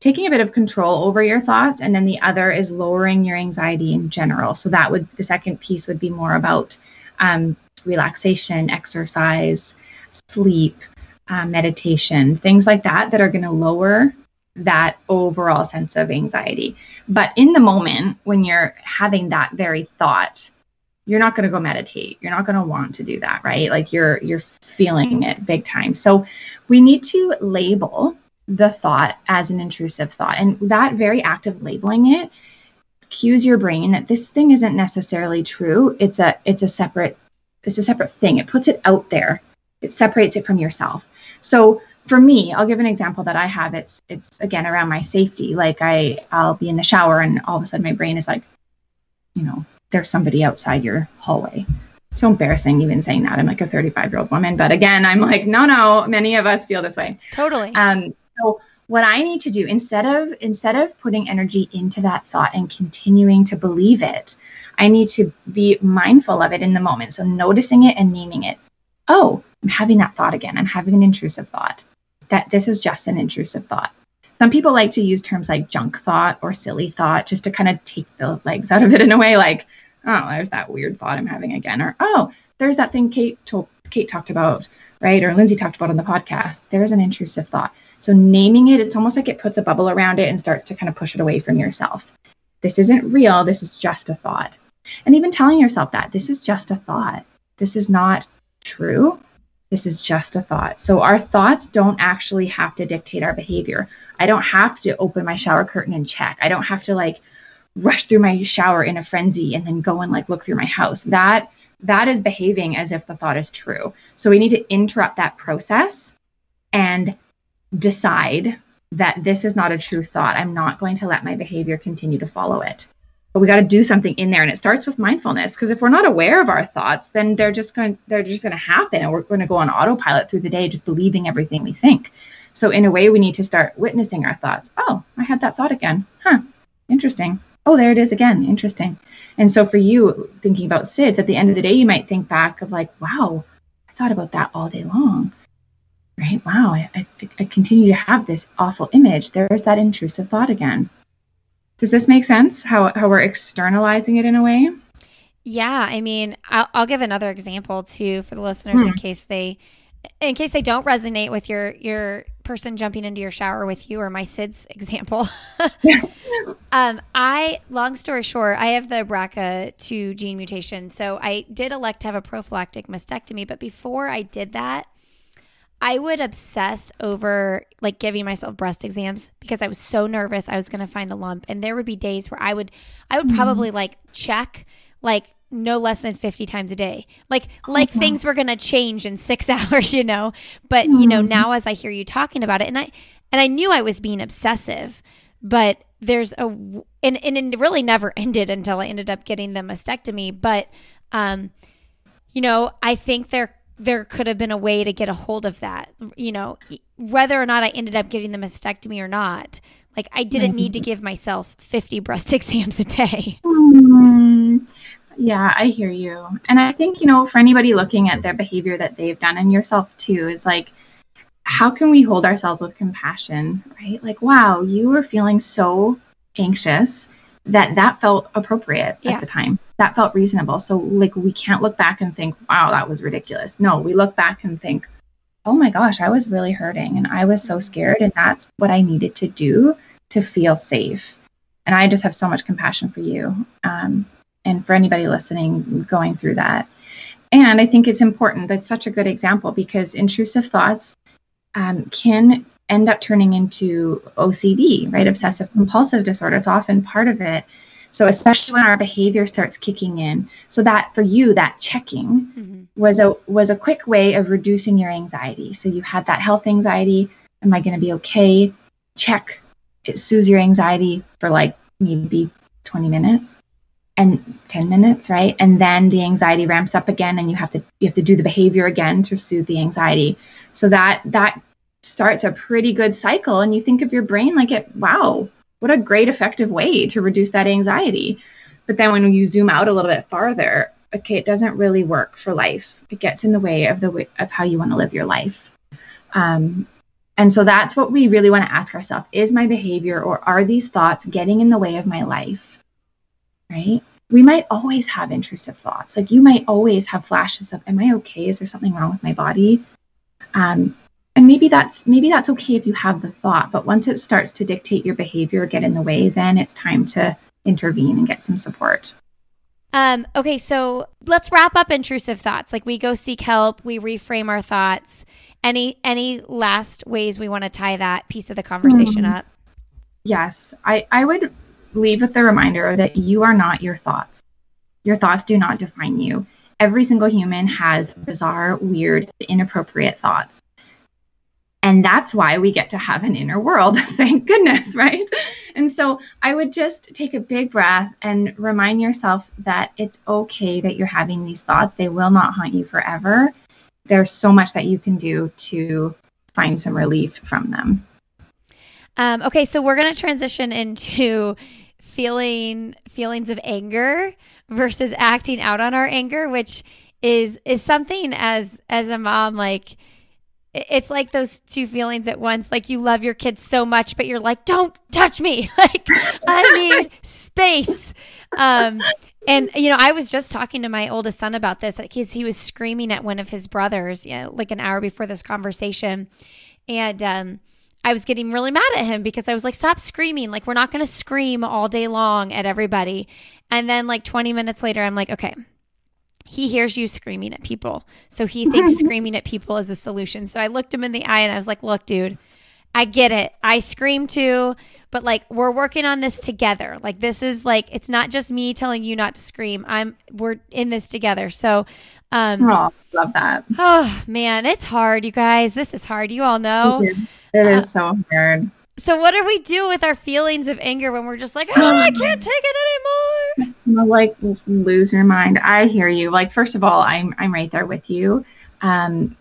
taking a bit of control over your thoughts, and then the other is lowering your anxiety in general. So that would the second piece would be more about um, relaxation, exercise, sleep, uh, meditation, things like that, that are going to lower that overall sense of anxiety. But in the moment, when you're having that very thought, you're not going to go meditate. You're not going to want to do that, right? Like you're you're feeling it big time. So we need to label the thought as an intrusive thought, and that very act of labeling it cues your brain that this thing isn't necessarily true. It's a it's a separate it's a separate thing. It puts it out there. It separates it from yourself. So for me, I'll give an example that I have. It's it's again around my safety. Like I I'll be in the shower and all of a sudden my brain is like, you know, there's somebody outside your hallway. so embarrassing even saying that. I'm like a 35 year old woman, but again, I'm like, no, no. Many of us feel this way. Totally. Um. So what I need to do instead of instead of putting energy into that thought and continuing to believe it, I need to be mindful of it in the moment. So noticing it and naming it. Oh, I'm having that thought again. I'm having an intrusive thought. That this is just an intrusive thought. Some people like to use terms like junk thought or silly thought just to kind of take the legs out of it in a way like, oh, there's that weird thought I'm having again. Or, oh, there's that thing Kate told Kate talked about, right? Or Lindsey talked about on the podcast. There's an intrusive thought. So naming it, it's almost like it puts a bubble around it and starts to kind of push it away from yourself. This isn't real. This is just a thought. And even telling yourself that this is just a thought. This is not true. This is just a thought. So our thoughts don't actually have to dictate our behavior. I don't have to open my shower curtain and check. I don't have to like rush through my shower in a frenzy and then go and like look through my house. That that is behaving as if the thought is true. So we need to interrupt that process and decide that this is not a true thought. I'm not going to let my behavior continue to follow it. But we got to do something in there and it starts with mindfulness because if we're not aware of our thoughts, then they're just going they're just going to happen and we're going to go on autopilot through the day just believing everything we think. So in a way we need to start witnessing our thoughts. Oh, I had that thought again. Huh. Interesting. Oh, there it is again. Interesting. And so for you thinking about SIDS, at the end of the day you might think back of like, wow, I thought about that all day long right? Wow, I, I, I continue to have this awful image. There's that intrusive thought again. Does this make sense? How, how we're externalizing it in a way? Yeah, I mean, I'll, I'll give another example too for the listeners hmm. in case they, in case they don't resonate with your your person jumping into your shower with you or my SIDS example. um, I, long story short, I have the BRCA2 gene mutation, so I did elect to have a prophylactic mastectomy. But before I did that, I would obsess over like giving myself breast exams because I was so nervous I was going to find a lump and there would be days where I would I would mm-hmm. probably like check like no less than 50 times a day. Like like things were going to change in 6 hours, you know. But mm-hmm. you know, mm-hmm. now as I hear you talking about it and I and I knew I was being obsessive, but there's a and and it really never ended until I ended up getting the mastectomy, but um you know, I think there there could have been a way to get a hold of that. You know, whether or not I ended up getting the mastectomy or not, like I didn't need to give myself 50 breast exams a day. Mm, yeah, I hear you. And I think, you know, for anybody looking at their behavior that they've done and yourself too, is like, how can we hold ourselves with compassion, right? Like, wow, you were feeling so anxious that that felt appropriate yeah. at the time. That felt reasonable. So like we can't look back and think, wow, that was ridiculous. No, we look back and think, oh my gosh, I was really hurting and I was so scared and that's what I needed to do to feel safe. And I just have so much compassion for you um, and for anybody listening going through that. And I think it's important. That's such a good example because intrusive thoughts um, can end up turning into OCD, right? Obsessive compulsive disorder. It's often part of it. So especially when our behavior starts kicking in. So that for you, that checking mm-hmm. was a was a quick way of reducing your anxiety. So you had that health anxiety. Am I going to be okay? Check. It soothes your anxiety for like maybe 20 minutes and 10 minutes, right? And then the anxiety ramps up again and you have to you have to do the behavior again to soothe the anxiety. So that that starts a pretty good cycle and you think of your brain like it wow what a great effective way to reduce that anxiety. But then when you zoom out a little bit farther okay it doesn't really work for life. It gets in the way of the way of how you want to live your life. Um, and so that's what we really want to ask ourselves is my behavior or are these thoughts getting in the way of my life? Right? We might always have intrusive thoughts. Like you might always have flashes of am i okay? Is there something wrong with my body? Um, maybe that's maybe that's okay if you have the thought but once it starts to dictate your behavior get in the way then it's time to intervene and get some support. Um okay so let's wrap up intrusive thoughts. Like we go seek help we reframe our thoughts. Any any last ways we want to tie that piece of the conversation mm-hmm. up? Yes. I i would leave with the reminder that you are not your thoughts. Your thoughts do not define you. Every single human has bizarre weird inappropriate thoughts and that's why we get to have an inner world. Thank goodness, right? And so I would just take a big breath and remind yourself that it's okay that you're having these thoughts. They will not haunt you forever. There's so much that you can do to find some relief from them. Um, okay, so we're going to transition into feeling feelings of anger versus acting out on our anger, which is is something as as a mom like it's like those two feelings at once. Like you love your kids so much, but you're like, don't touch me. like I need space. Um, and you know, I was just talking to my oldest son about this because he was screaming at one of his brothers, you know, like an hour before this conversation, and um, I was getting really mad at him because I was like, stop screaming. Like we're not going to scream all day long at everybody. And then like 20 minutes later, I'm like, okay, he hears you screaming at people. So he thinks screaming at people is a solution. So I looked him in the eye and I was like, look, dude, I get it. I scream too, but like we're working on this together. Like this is like it's not just me telling you not to scream. I'm we're in this together. So um oh, love that. Oh man, it's hard, you guys. This is hard. You all know. It is uh, so hard. So what do we do with our feelings of anger when we're just like, oh, I can't take it anymore? Like lose your mind. I hear you. Like first of all, I'm I'm right there with you. Um,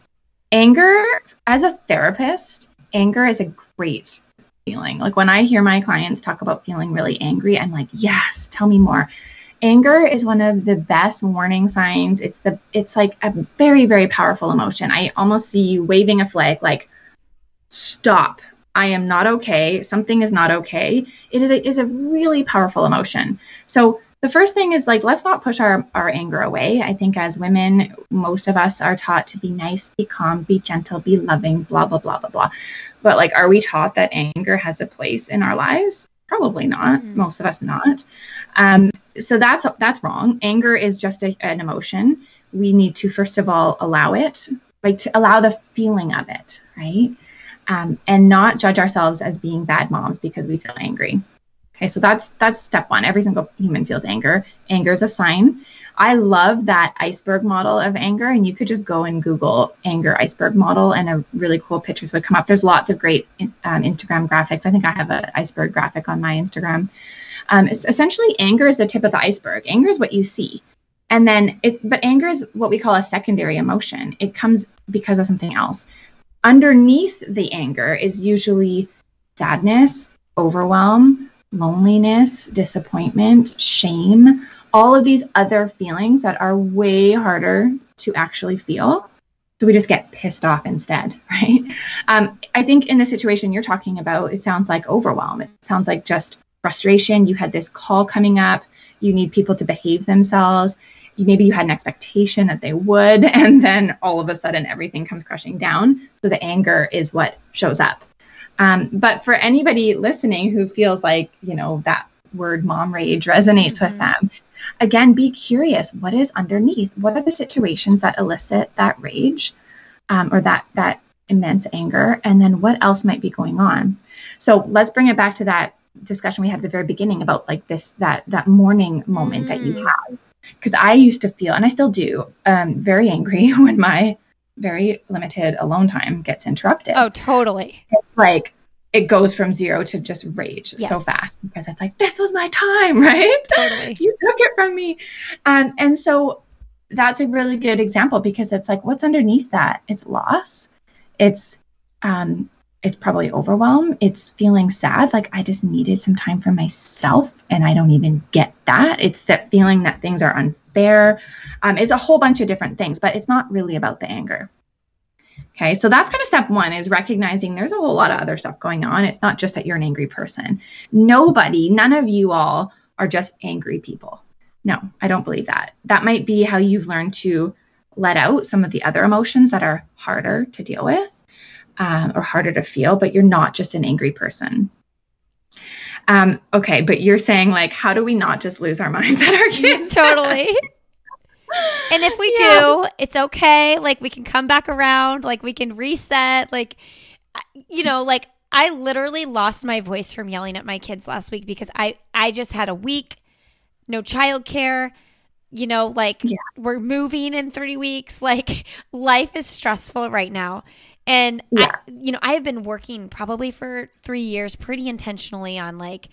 anger as a therapist, anger is a great feeling. Like when I hear my clients talk about feeling really angry, I'm like, yes, tell me more. Anger is one of the best warning signs. It's the it's like a very very powerful emotion. I almost see you waving a flag like stop I am not okay, something is not okay, it is a, is a really powerful emotion. So the first thing is like let's not push our, our anger away. I think as women, most of us are taught to be nice, be calm, be gentle, be loving, blah, blah, blah, blah, blah. But like, are we taught that anger has a place in our lives? Probably not. Mm-hmm. Most of us not. Um, so that's that's wrong. Anger is just a, an emotion. We need to first of all allow it, like to allow the feeling of it, right? Um, and not judge ourselves as being bad moms because we feel angry. Okay, so that's that's step one. Every single human feels anger. Anger is a sign. I love that iceberg model of anger, and you could just go and Google anger iceberg model, and a really cool pictures would come up. There's lots of great um, Instagram graphics. I think I have an iceberg graphic on my Instagram. Um, essentially, anger is the tip of the iceberg. Anger is what you see, and then it. But anger is what we call a secondary emotion. It comes because of something else underneath the anger is usually sadness, overwhelm, loneliness, disappointment, shame, all of these other feelings that are way harder to actually feel. So we just get pissed off instead, right? Um, I think in the situation you're talking about, it sounds like overwhelm. It sounds like just frustration. You had this call coming up. You need people to behave themselves maybe you had an expectation that they would, and then all of a sudden everything comes crushing down. So the anger is what shows up. Um, but for anybody listening who feels like, you know, that word mom rage resonates mm-hmm. with them, again, be curious what is underneath? What are the situations that elicit that rage um, or that, that immense anger? And then what else might be going on? So let's bring it back to that discussion we had at the very beginning about like this that that morning moment mm. that you mm. have because I used to feel, and I still do, um, very angry when my very limited alone time gets interrupted. Oh, totally. It's like it goes from zero to just rage yes. so fast because it's like this was my time, right? Totally. you took it from me, um, and so that's a really good example because it's like what's underneath that? It's loss. It's um, it's probably overwhelm. It's feeling sad, like I just needed some time for myself, and I don't even get that. It's that feeling that things are unfair. Um, it's a whole bunch of different things, but it's not really about the anger. Okay, so that's kind of step one is recognizing there's a whole lot of other stuff going on. It's not just that you're an angry person. Nobody, none of you all are just angry people. No, I don't believe that. That might be how you've learned to let out some of the other emotions that are harder to deal with um, or harder to feel, but you're not just an angry person. Um, okay, but you're saying like, how do we not just lose our minds at our kids? totally. and if we yeah. do, it's okay. Like we can come back around. Like we can reset. Like, you know, like I literally lost my voice from yelling at my kids last week because I I just had a week, no childcare. You know, like yeah. we're moving in three weeks. Like life is stressful right now. And yeah. I, you know, I have been working probably for three years pretty intentionally on like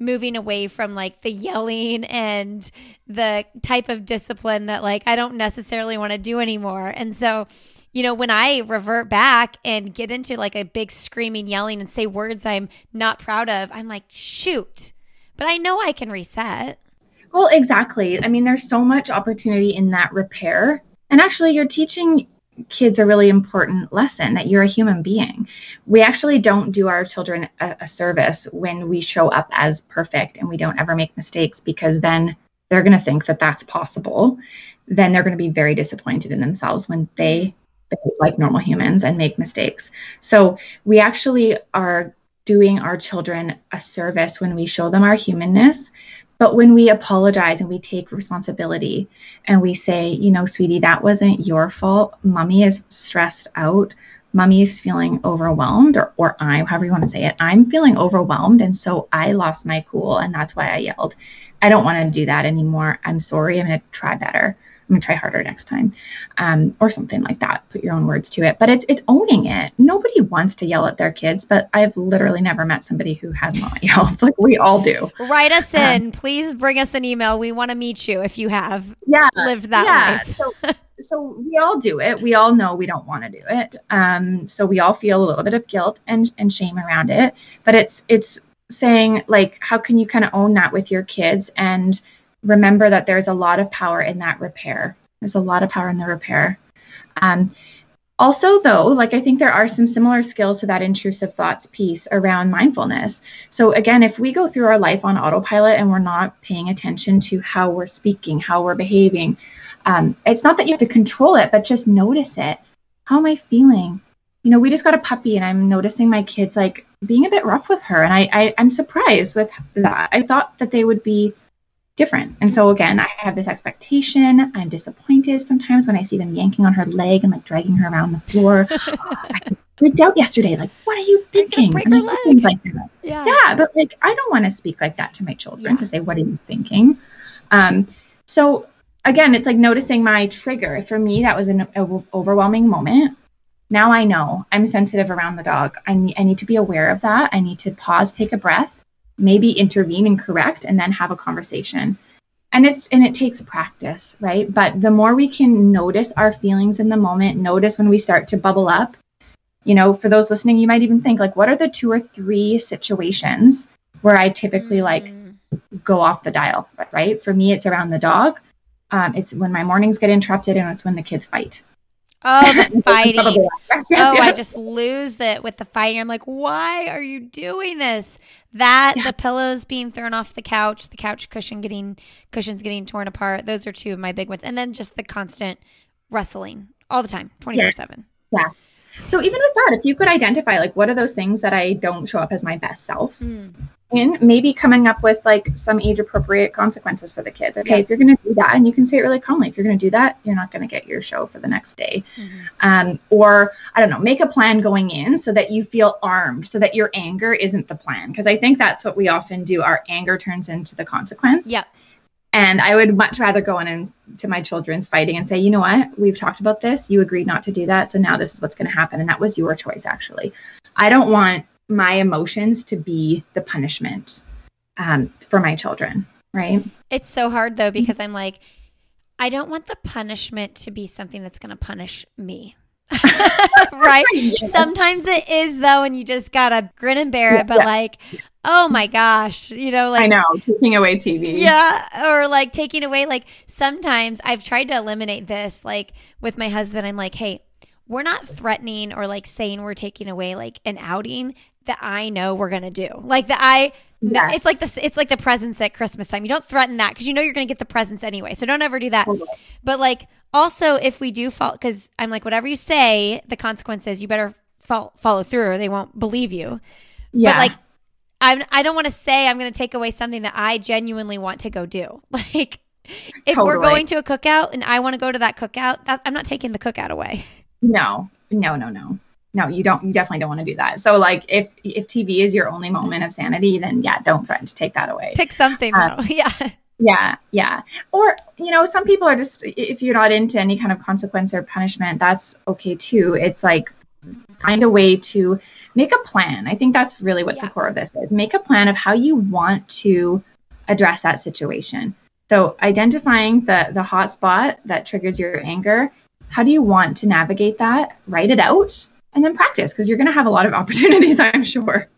moving away from like the yelling and the type of discipline that like I don't necessarily want to do anymore. And so, you know, when I revert back and get into like a big screaming, yelling, and say words I'm not proud of, I'm like, shoot. But I know I can reset. Well, exactly. I mean, there's so much opportunity in that repair. And actually, you're teaching kids a really important lesson that you're a human being. We actually don't do our children a, a, service when we show up as perfect and we don't ever make mistakes because then they're going to think that that's possible. Then they're going to be very disappointed in themselves when they behave like normal humans and make mistakes. So we actually are doing our children a service when we show them our humanness but when we apologize and we take responsibility and we say, you know, sweetie, that wasn't your fault. Mommy is stressed out. Mommy is feeling overwhelmed, or, or I, however you want to say it, I'm feeling overwhelmed. And so I lost my cool. And that's why I yelled. I don't want to do that anymore. I'm sorry. I'm going to try better. I'm gonna try harder next time, um, or something like that. Put your own words to it. But it's it's owning it. Nobody wants to yell at their kids, but I've literally never met somebody who has not yelled. Like we all do. Write us in. Um, Please bring us an email. We want to meet you if you have yeah, lived that yeah. life. so, so we all do it. We all know we don't want to do it. Um, so we all feel a little bit of guilt and, and shame around it. But it's it's saying like, how can you kind of own that with your kids and remember that there's a lot of power in that repair. There's a lot of power in the repair. Um, also, though, like I think there are some similar skills to that intrusive thoughts piece around mindfulness. So, again, if we go through our life on autopilot and we're not paying attention to how we're speaking, how we're behaving, um, it's not that you have to control it, but just notice it. How am I feeling? You know, we just got a puppy, and I'm noticing my kids like being a bit rough with her, and I, I I'm surprised with that. I thought that they would be different. And so again, I have this expectation. I'm disappointed sometimes when I see them yanking on her leg and like dragging her around the floor. I freaked out yesterday. Like, what are you thinking? I things like that. Yeah. yeah, but like I don't want to speak like that to my children yeah. to say, what are you thinking? Um, so again, it's like noticing my trigger. For me, that was an overwhelming moment. Now I know I'm sensitive around the dog. I need, I need to be aware of that. I need to pause, take a breath, maybe intervene and correct and then have a conversation. And it's and it takes practice right? But the more we can notice our feelings in the moment notice when we start to bubble up you know for those listening you might even think like what are the two or three situations where i typically mm. like go off the dial right? For me it's around the dog. Um, it's when my mornings get interrupted and it's when the kids fight Oh, the fighting. oh. I just lose it with the fighting. I'm like, why are you doing this? That yeah. the pillows being thrown off the couch, the couch cushion getting cushions getting torn apart. Those are two of my big ones. And then just the constant wrestling all the time, 24 7. Yeah. So even with that, if you could identify like what are those things that I don't show up as my best self, mm in maybe coming up with like some age appropriate consequences for the kids. Okay, yeah. if you're going to do that, and you can say it really calmly, if you're going to do that, you're not going to get your show for the next day. Mm-hmm. Um, or I don't know, make a plan going in so that you feel armed, so that your anger isn't the plan. Because I think that's what we often do. Our anger turns into the consequence. Yeah. And I would much rather go in and to my children's fighting and say, you know what, we've talked about this. You agreed not to do that. So now this is what's going to happen. And that was your choice, actually. I don't want my emotions to be the punishment um, for my children, right? It's so hard though because I'm like, I don't want the punishment to be something that's going to punish me. right? Yes. Sometimes it is though, and you just gotta grin and bear it. But yeah. like, oh my gosh, you know, like I know taking away TV. Yeah, or like taking away like sometimes I've tried to eliminate this. Like with my husband, I'm like, hey, we're not threatening or like saying we're taking away like an outing that I know we're gonna do. Like that I yes. it's like the it's like the presents at Christmas time. You don't threaten that because you know you're gonna get the presents anyway. So don't ever do that. But like also if we do fall because I'm like whatever you say, the consequences you better fo- follow through or they won't believe you. Yeah. But like I'm I don't want to say I'm gonna take away something that I genuinely want to go do. Like if totally. we're going to a cookout and I want to go to that cookout, that, I'm not taking the cookout away. No, no, no, no no you don't you definitely don't want to do that. So like if if tv is your only moment of sanity then yeah don't threaten to take that away. Pick something um, though. Yeah. yeah yeah. Or you know some people are just if you're not into any kind of consequence or punishment that's okay too. It's like find a way to make a plan. I think that's really what yeah. the core of this is. Make a plan of how you want to address that situation. So identifying the the hot spot that triggers your anger how do you want to navigate that? Write it out and then practice because you're going to have a lot of opportunities, I'm sure.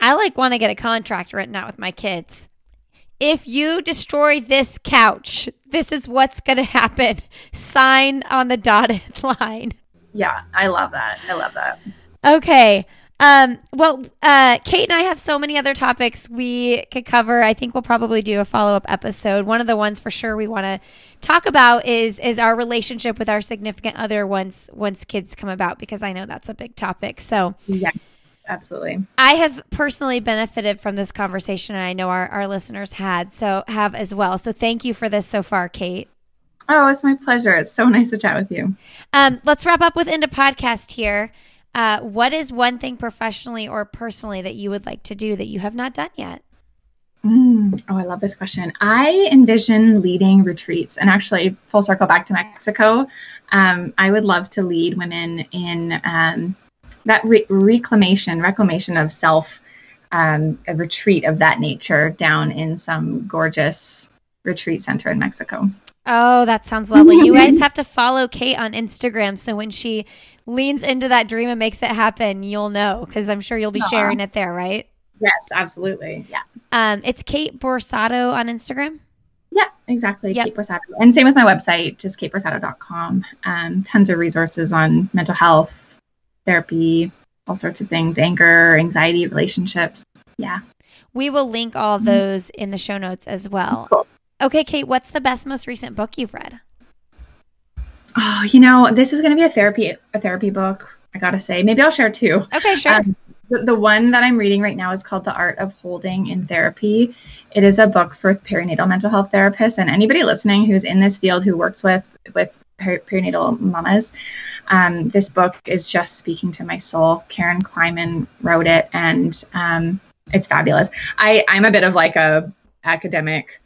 I like want to get a contract written out with my kids. If you destroy this couch, this is what's going to happen. Sign on the dotted line. Yeah, I love that. I love that. Okay. Um, well, uh, Kate and I have so many other topics we could cover. I think we'll probably do a follow up episode. One of the ones for sure we want to talk about is is our relationship with our significant other once once kids come about because I know that's a big topic. So yes, absolutely. I have personally benefited from this conversation, and I know our our listeners had so have as well. So thank you for this so far, Kate. Oh, it's my pleasure. It's so nice to chat with you. Um, let's wrap up with into podcast here. Uh, what is one thing professionally or personally that you would like to do that you have not done yet? Mm, oh, I love this question. I envision leading retreats, and actually, full circle back to Mexico. Um, I would love to lead women in um, that re- reclamation, reclamation of self, um, a retreat of that nature down in some gorgeous retreat center in Mexico. Oh, that sounds lovely. You guys have to follow Kate on Instagram. So when she leans into that dream and makes it happen, you'll know because I'm sure you'll be Aww. sharing it there, right? Yes, absolutely. Yeah. Um, it's Kate Borsato on Instagram. Yeah, exactly. Yep. Kate Borsato. And same with my website, just kateborsato.com. Um, tons of resources on mental health, therapy, all sorts of things, anger, anxiety, relationships. Yeah. We will link all of mm-hmm. those in the show notes as well. Cool. Okay, Kate, what's the best, most recent book you've read? Oh, you know, this is going to be a therapy a therapy book. I gotta say, maybe I'll share two. Okay, sure. Um, the, the one that I'm reading right now is called The Art of Holding in Therapy. It is a book for perinatal mental health therapists and anybody listening who's in this field who works with with perinatal mamas. Um, this book is just speaking to my soul. Karen Kleiman wrote it, and um, it's fabulous. I I'm a bit of like a academic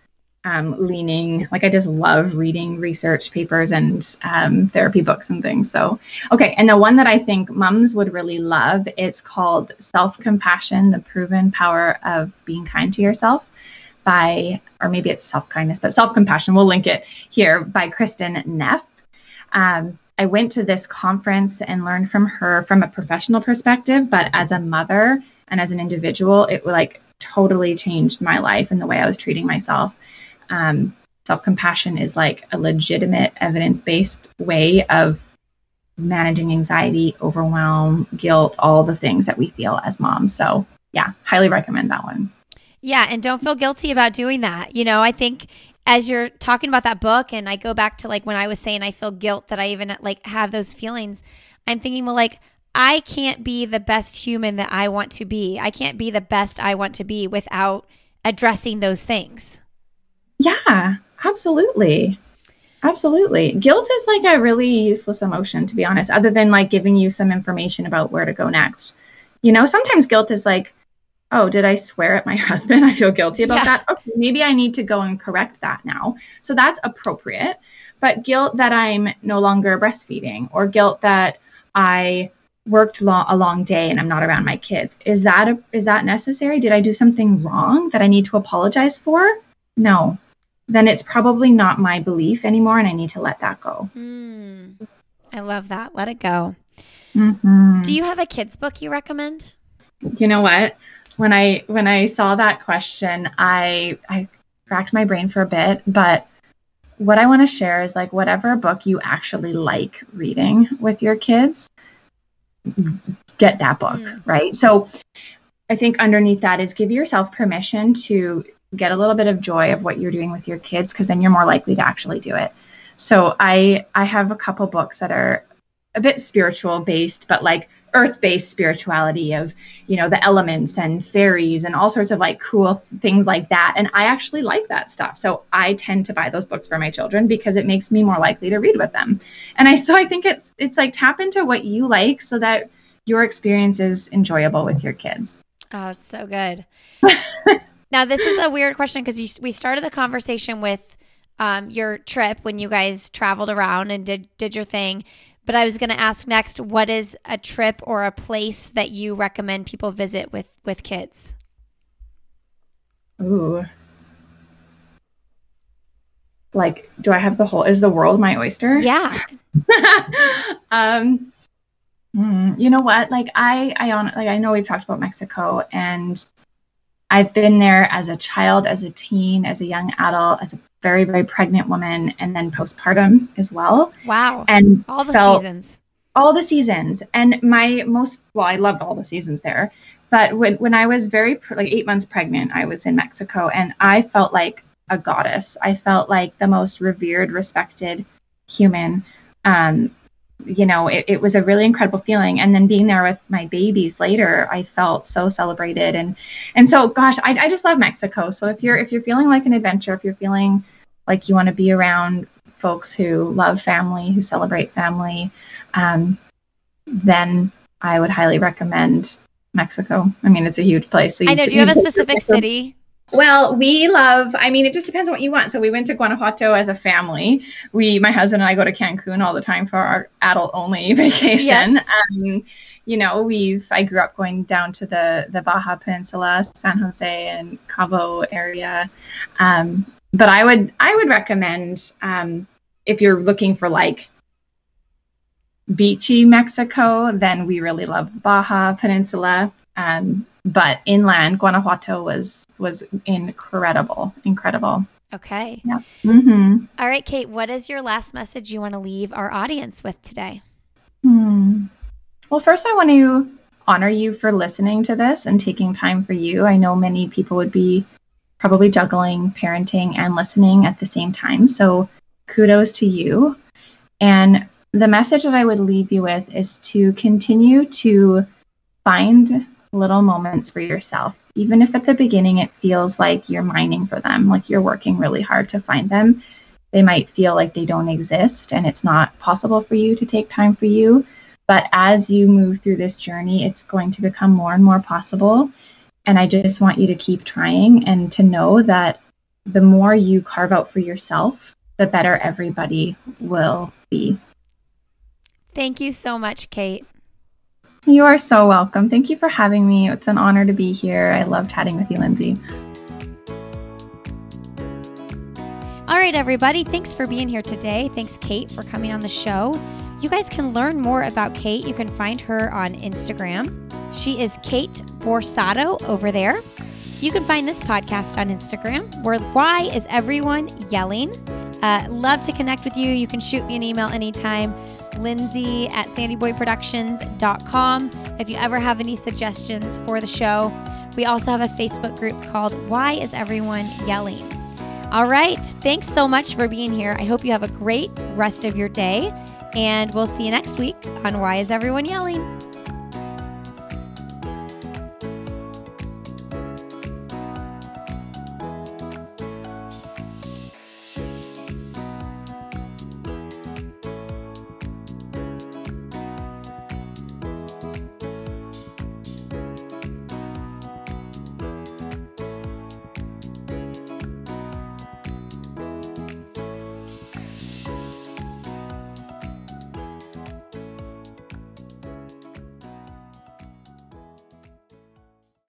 um, leaning like i just love reading research papers and um, therapy books and things. So okay and the one that i think mums would really love it's called self-compassion the proven power of being kind to yourself by or maybe it's self-kindness but self-compassion we'll link it here by kristin neff. Um, i went to this conference and learned from her from a professional perspective but as a mother and as an individual it like totally changed my life and the way i was treating myself um, self compassion is like a legitimate evidence based way of managing anxiety, overwhelm, guilt, all the things that we feel as moms. So, yeah, highly recommend that one. Yeah, and don't feel guilty about doing that. You know, I think as you're talking about that book and I go back to like when I was saying I feel guilt that I even like have those feelings, I'm thinking well like I can't be the best human that I want to be. I can't be the best I want to be without addressing those things. Yeah, absolutely. Absolutely. Guilt is like a really useless emotion, to be honest, other than like giving you some information about where to go next. You know, sometimes guilt is like, oh, did I swear at my husband? I feel guilty about yeah. that. Okay, maybe I need to go and correct that now. So that's appropriate. But guilt that I'm no longer breastfeeding or guilt that I worked long, a long day and I'm not around my kids. Is that a, is that necessary? Did I do something wrong that I need to apologize for? No, then it's probably not my belief anymore and I need to let that go. Mm, I love that. Let it go. Mm-hmm. Do you have a kids book you recommend? You know what? When I when I saw that question, I I racked my brain for a bit, but what I want to share is like whatever book you actually like reading with your kids, get that book, mm. right? So I think underneath that is give yourself permission to get a little bit of joy of what you're doing with your kids because then you're more likely to actually do it. So I I have a couple books that are a bit spiritual based, but like earth based spirituality of you know the elements and fairies and all sorts of like cool things like that. And i actually like that stuff. So i tend to buy those books for my children because it makes me more likely to read with them. And i so i think it's it's like tap into what you like so that your experience is enjoyable with your kids. Oh it's so good Now, this is a weird question because we started the conversation with um, your trip when you guys traveled around and did did your thing. But I was going to ask next, what is a trip or a place that you recommend people visit with with kids? Ooh. Like, do I have the whole? Is the world my oyster? Yeah. um, hmm, you know what? Like, I, I on, like, I know we've talked about Mexico, and I've been there as a child, as a teen, as a young adult, as a very, very pregnant woman, and then postpartum as well. Wow. And all the seasons. All the seasons. And my most, well, I loved all the seasons there. But when, when I was very, like eight months pregnant, I was in Mexico and I felt like a goddess. I felt like the most revered, respected human. Um, you know, it, it was a really incredible feeling. And then being there with my babies later, I felt so celebrated. And and so gosh, I, I just love Mexico. So if you're if you're feeling like an adventure, if you're feeling like you want to be around folks who love family, who celebrate family, um, then I would highly recommend Mexico. I mean, it's a huge place. So I know. Do you have a specific city? Well, we love, I mean, it just depends on what you want. So we went to Guanajuato as a family. We, my husband and I go to Cancun all the time for our adult only vacation. Yes. Um, you know, we've, I grew up going down to the, the Baja Peninsula, San Jose and Cabo area. Um, but I would, I would recommend, um, if you're looking for like beachy Mexico, then we really love Baja Peninsula. Um, but inland Guanajuato was was incredible, incredible. Okay. Yeah. Mm-hmm. All right, Kate. What is your last message you want to leave our audience with today? Hmm. Well, first, I want to honor you for listening to this and taking time for you. I know many people would be probably juggling parenting and listening at the same time. So, kudos to you. And the message that I would leave you with is to continue to find little moments for yourself. Even if at the beginning it feels like you're mining for them, like you're working really hard to find them, they might feel like they don't exist and it's not possible for you to take time for you. But as you move through this journey, it's going to become more and more possible. And I just want you to keep trying and to know that the more you carve out for yourself, the better everybody will be. Thank you so much, Kate. You are so welcome. Thank you for having me. It's an honor to be here. I love chatting with you, Lindsey. All right, everybody. Thanks for being here today. Thanks, Kate, for coming on the show. You guys can learn more about Kate. You can find her on Instagram. She is Kate Borsato over there. You can find this podcast on Instagram, where why is everyone yelling? Uh, love to connect with you. You can shoot me an email anytime lindsey at sandyboyproductions.com. If you ever have any suggestions for the show, we also have a Facebook group called Why is Everyone Yelling? All right. Thanks so much for being here. I hope you have a great rest of your day, and we'll see you next week on Why is Everyone Yelling?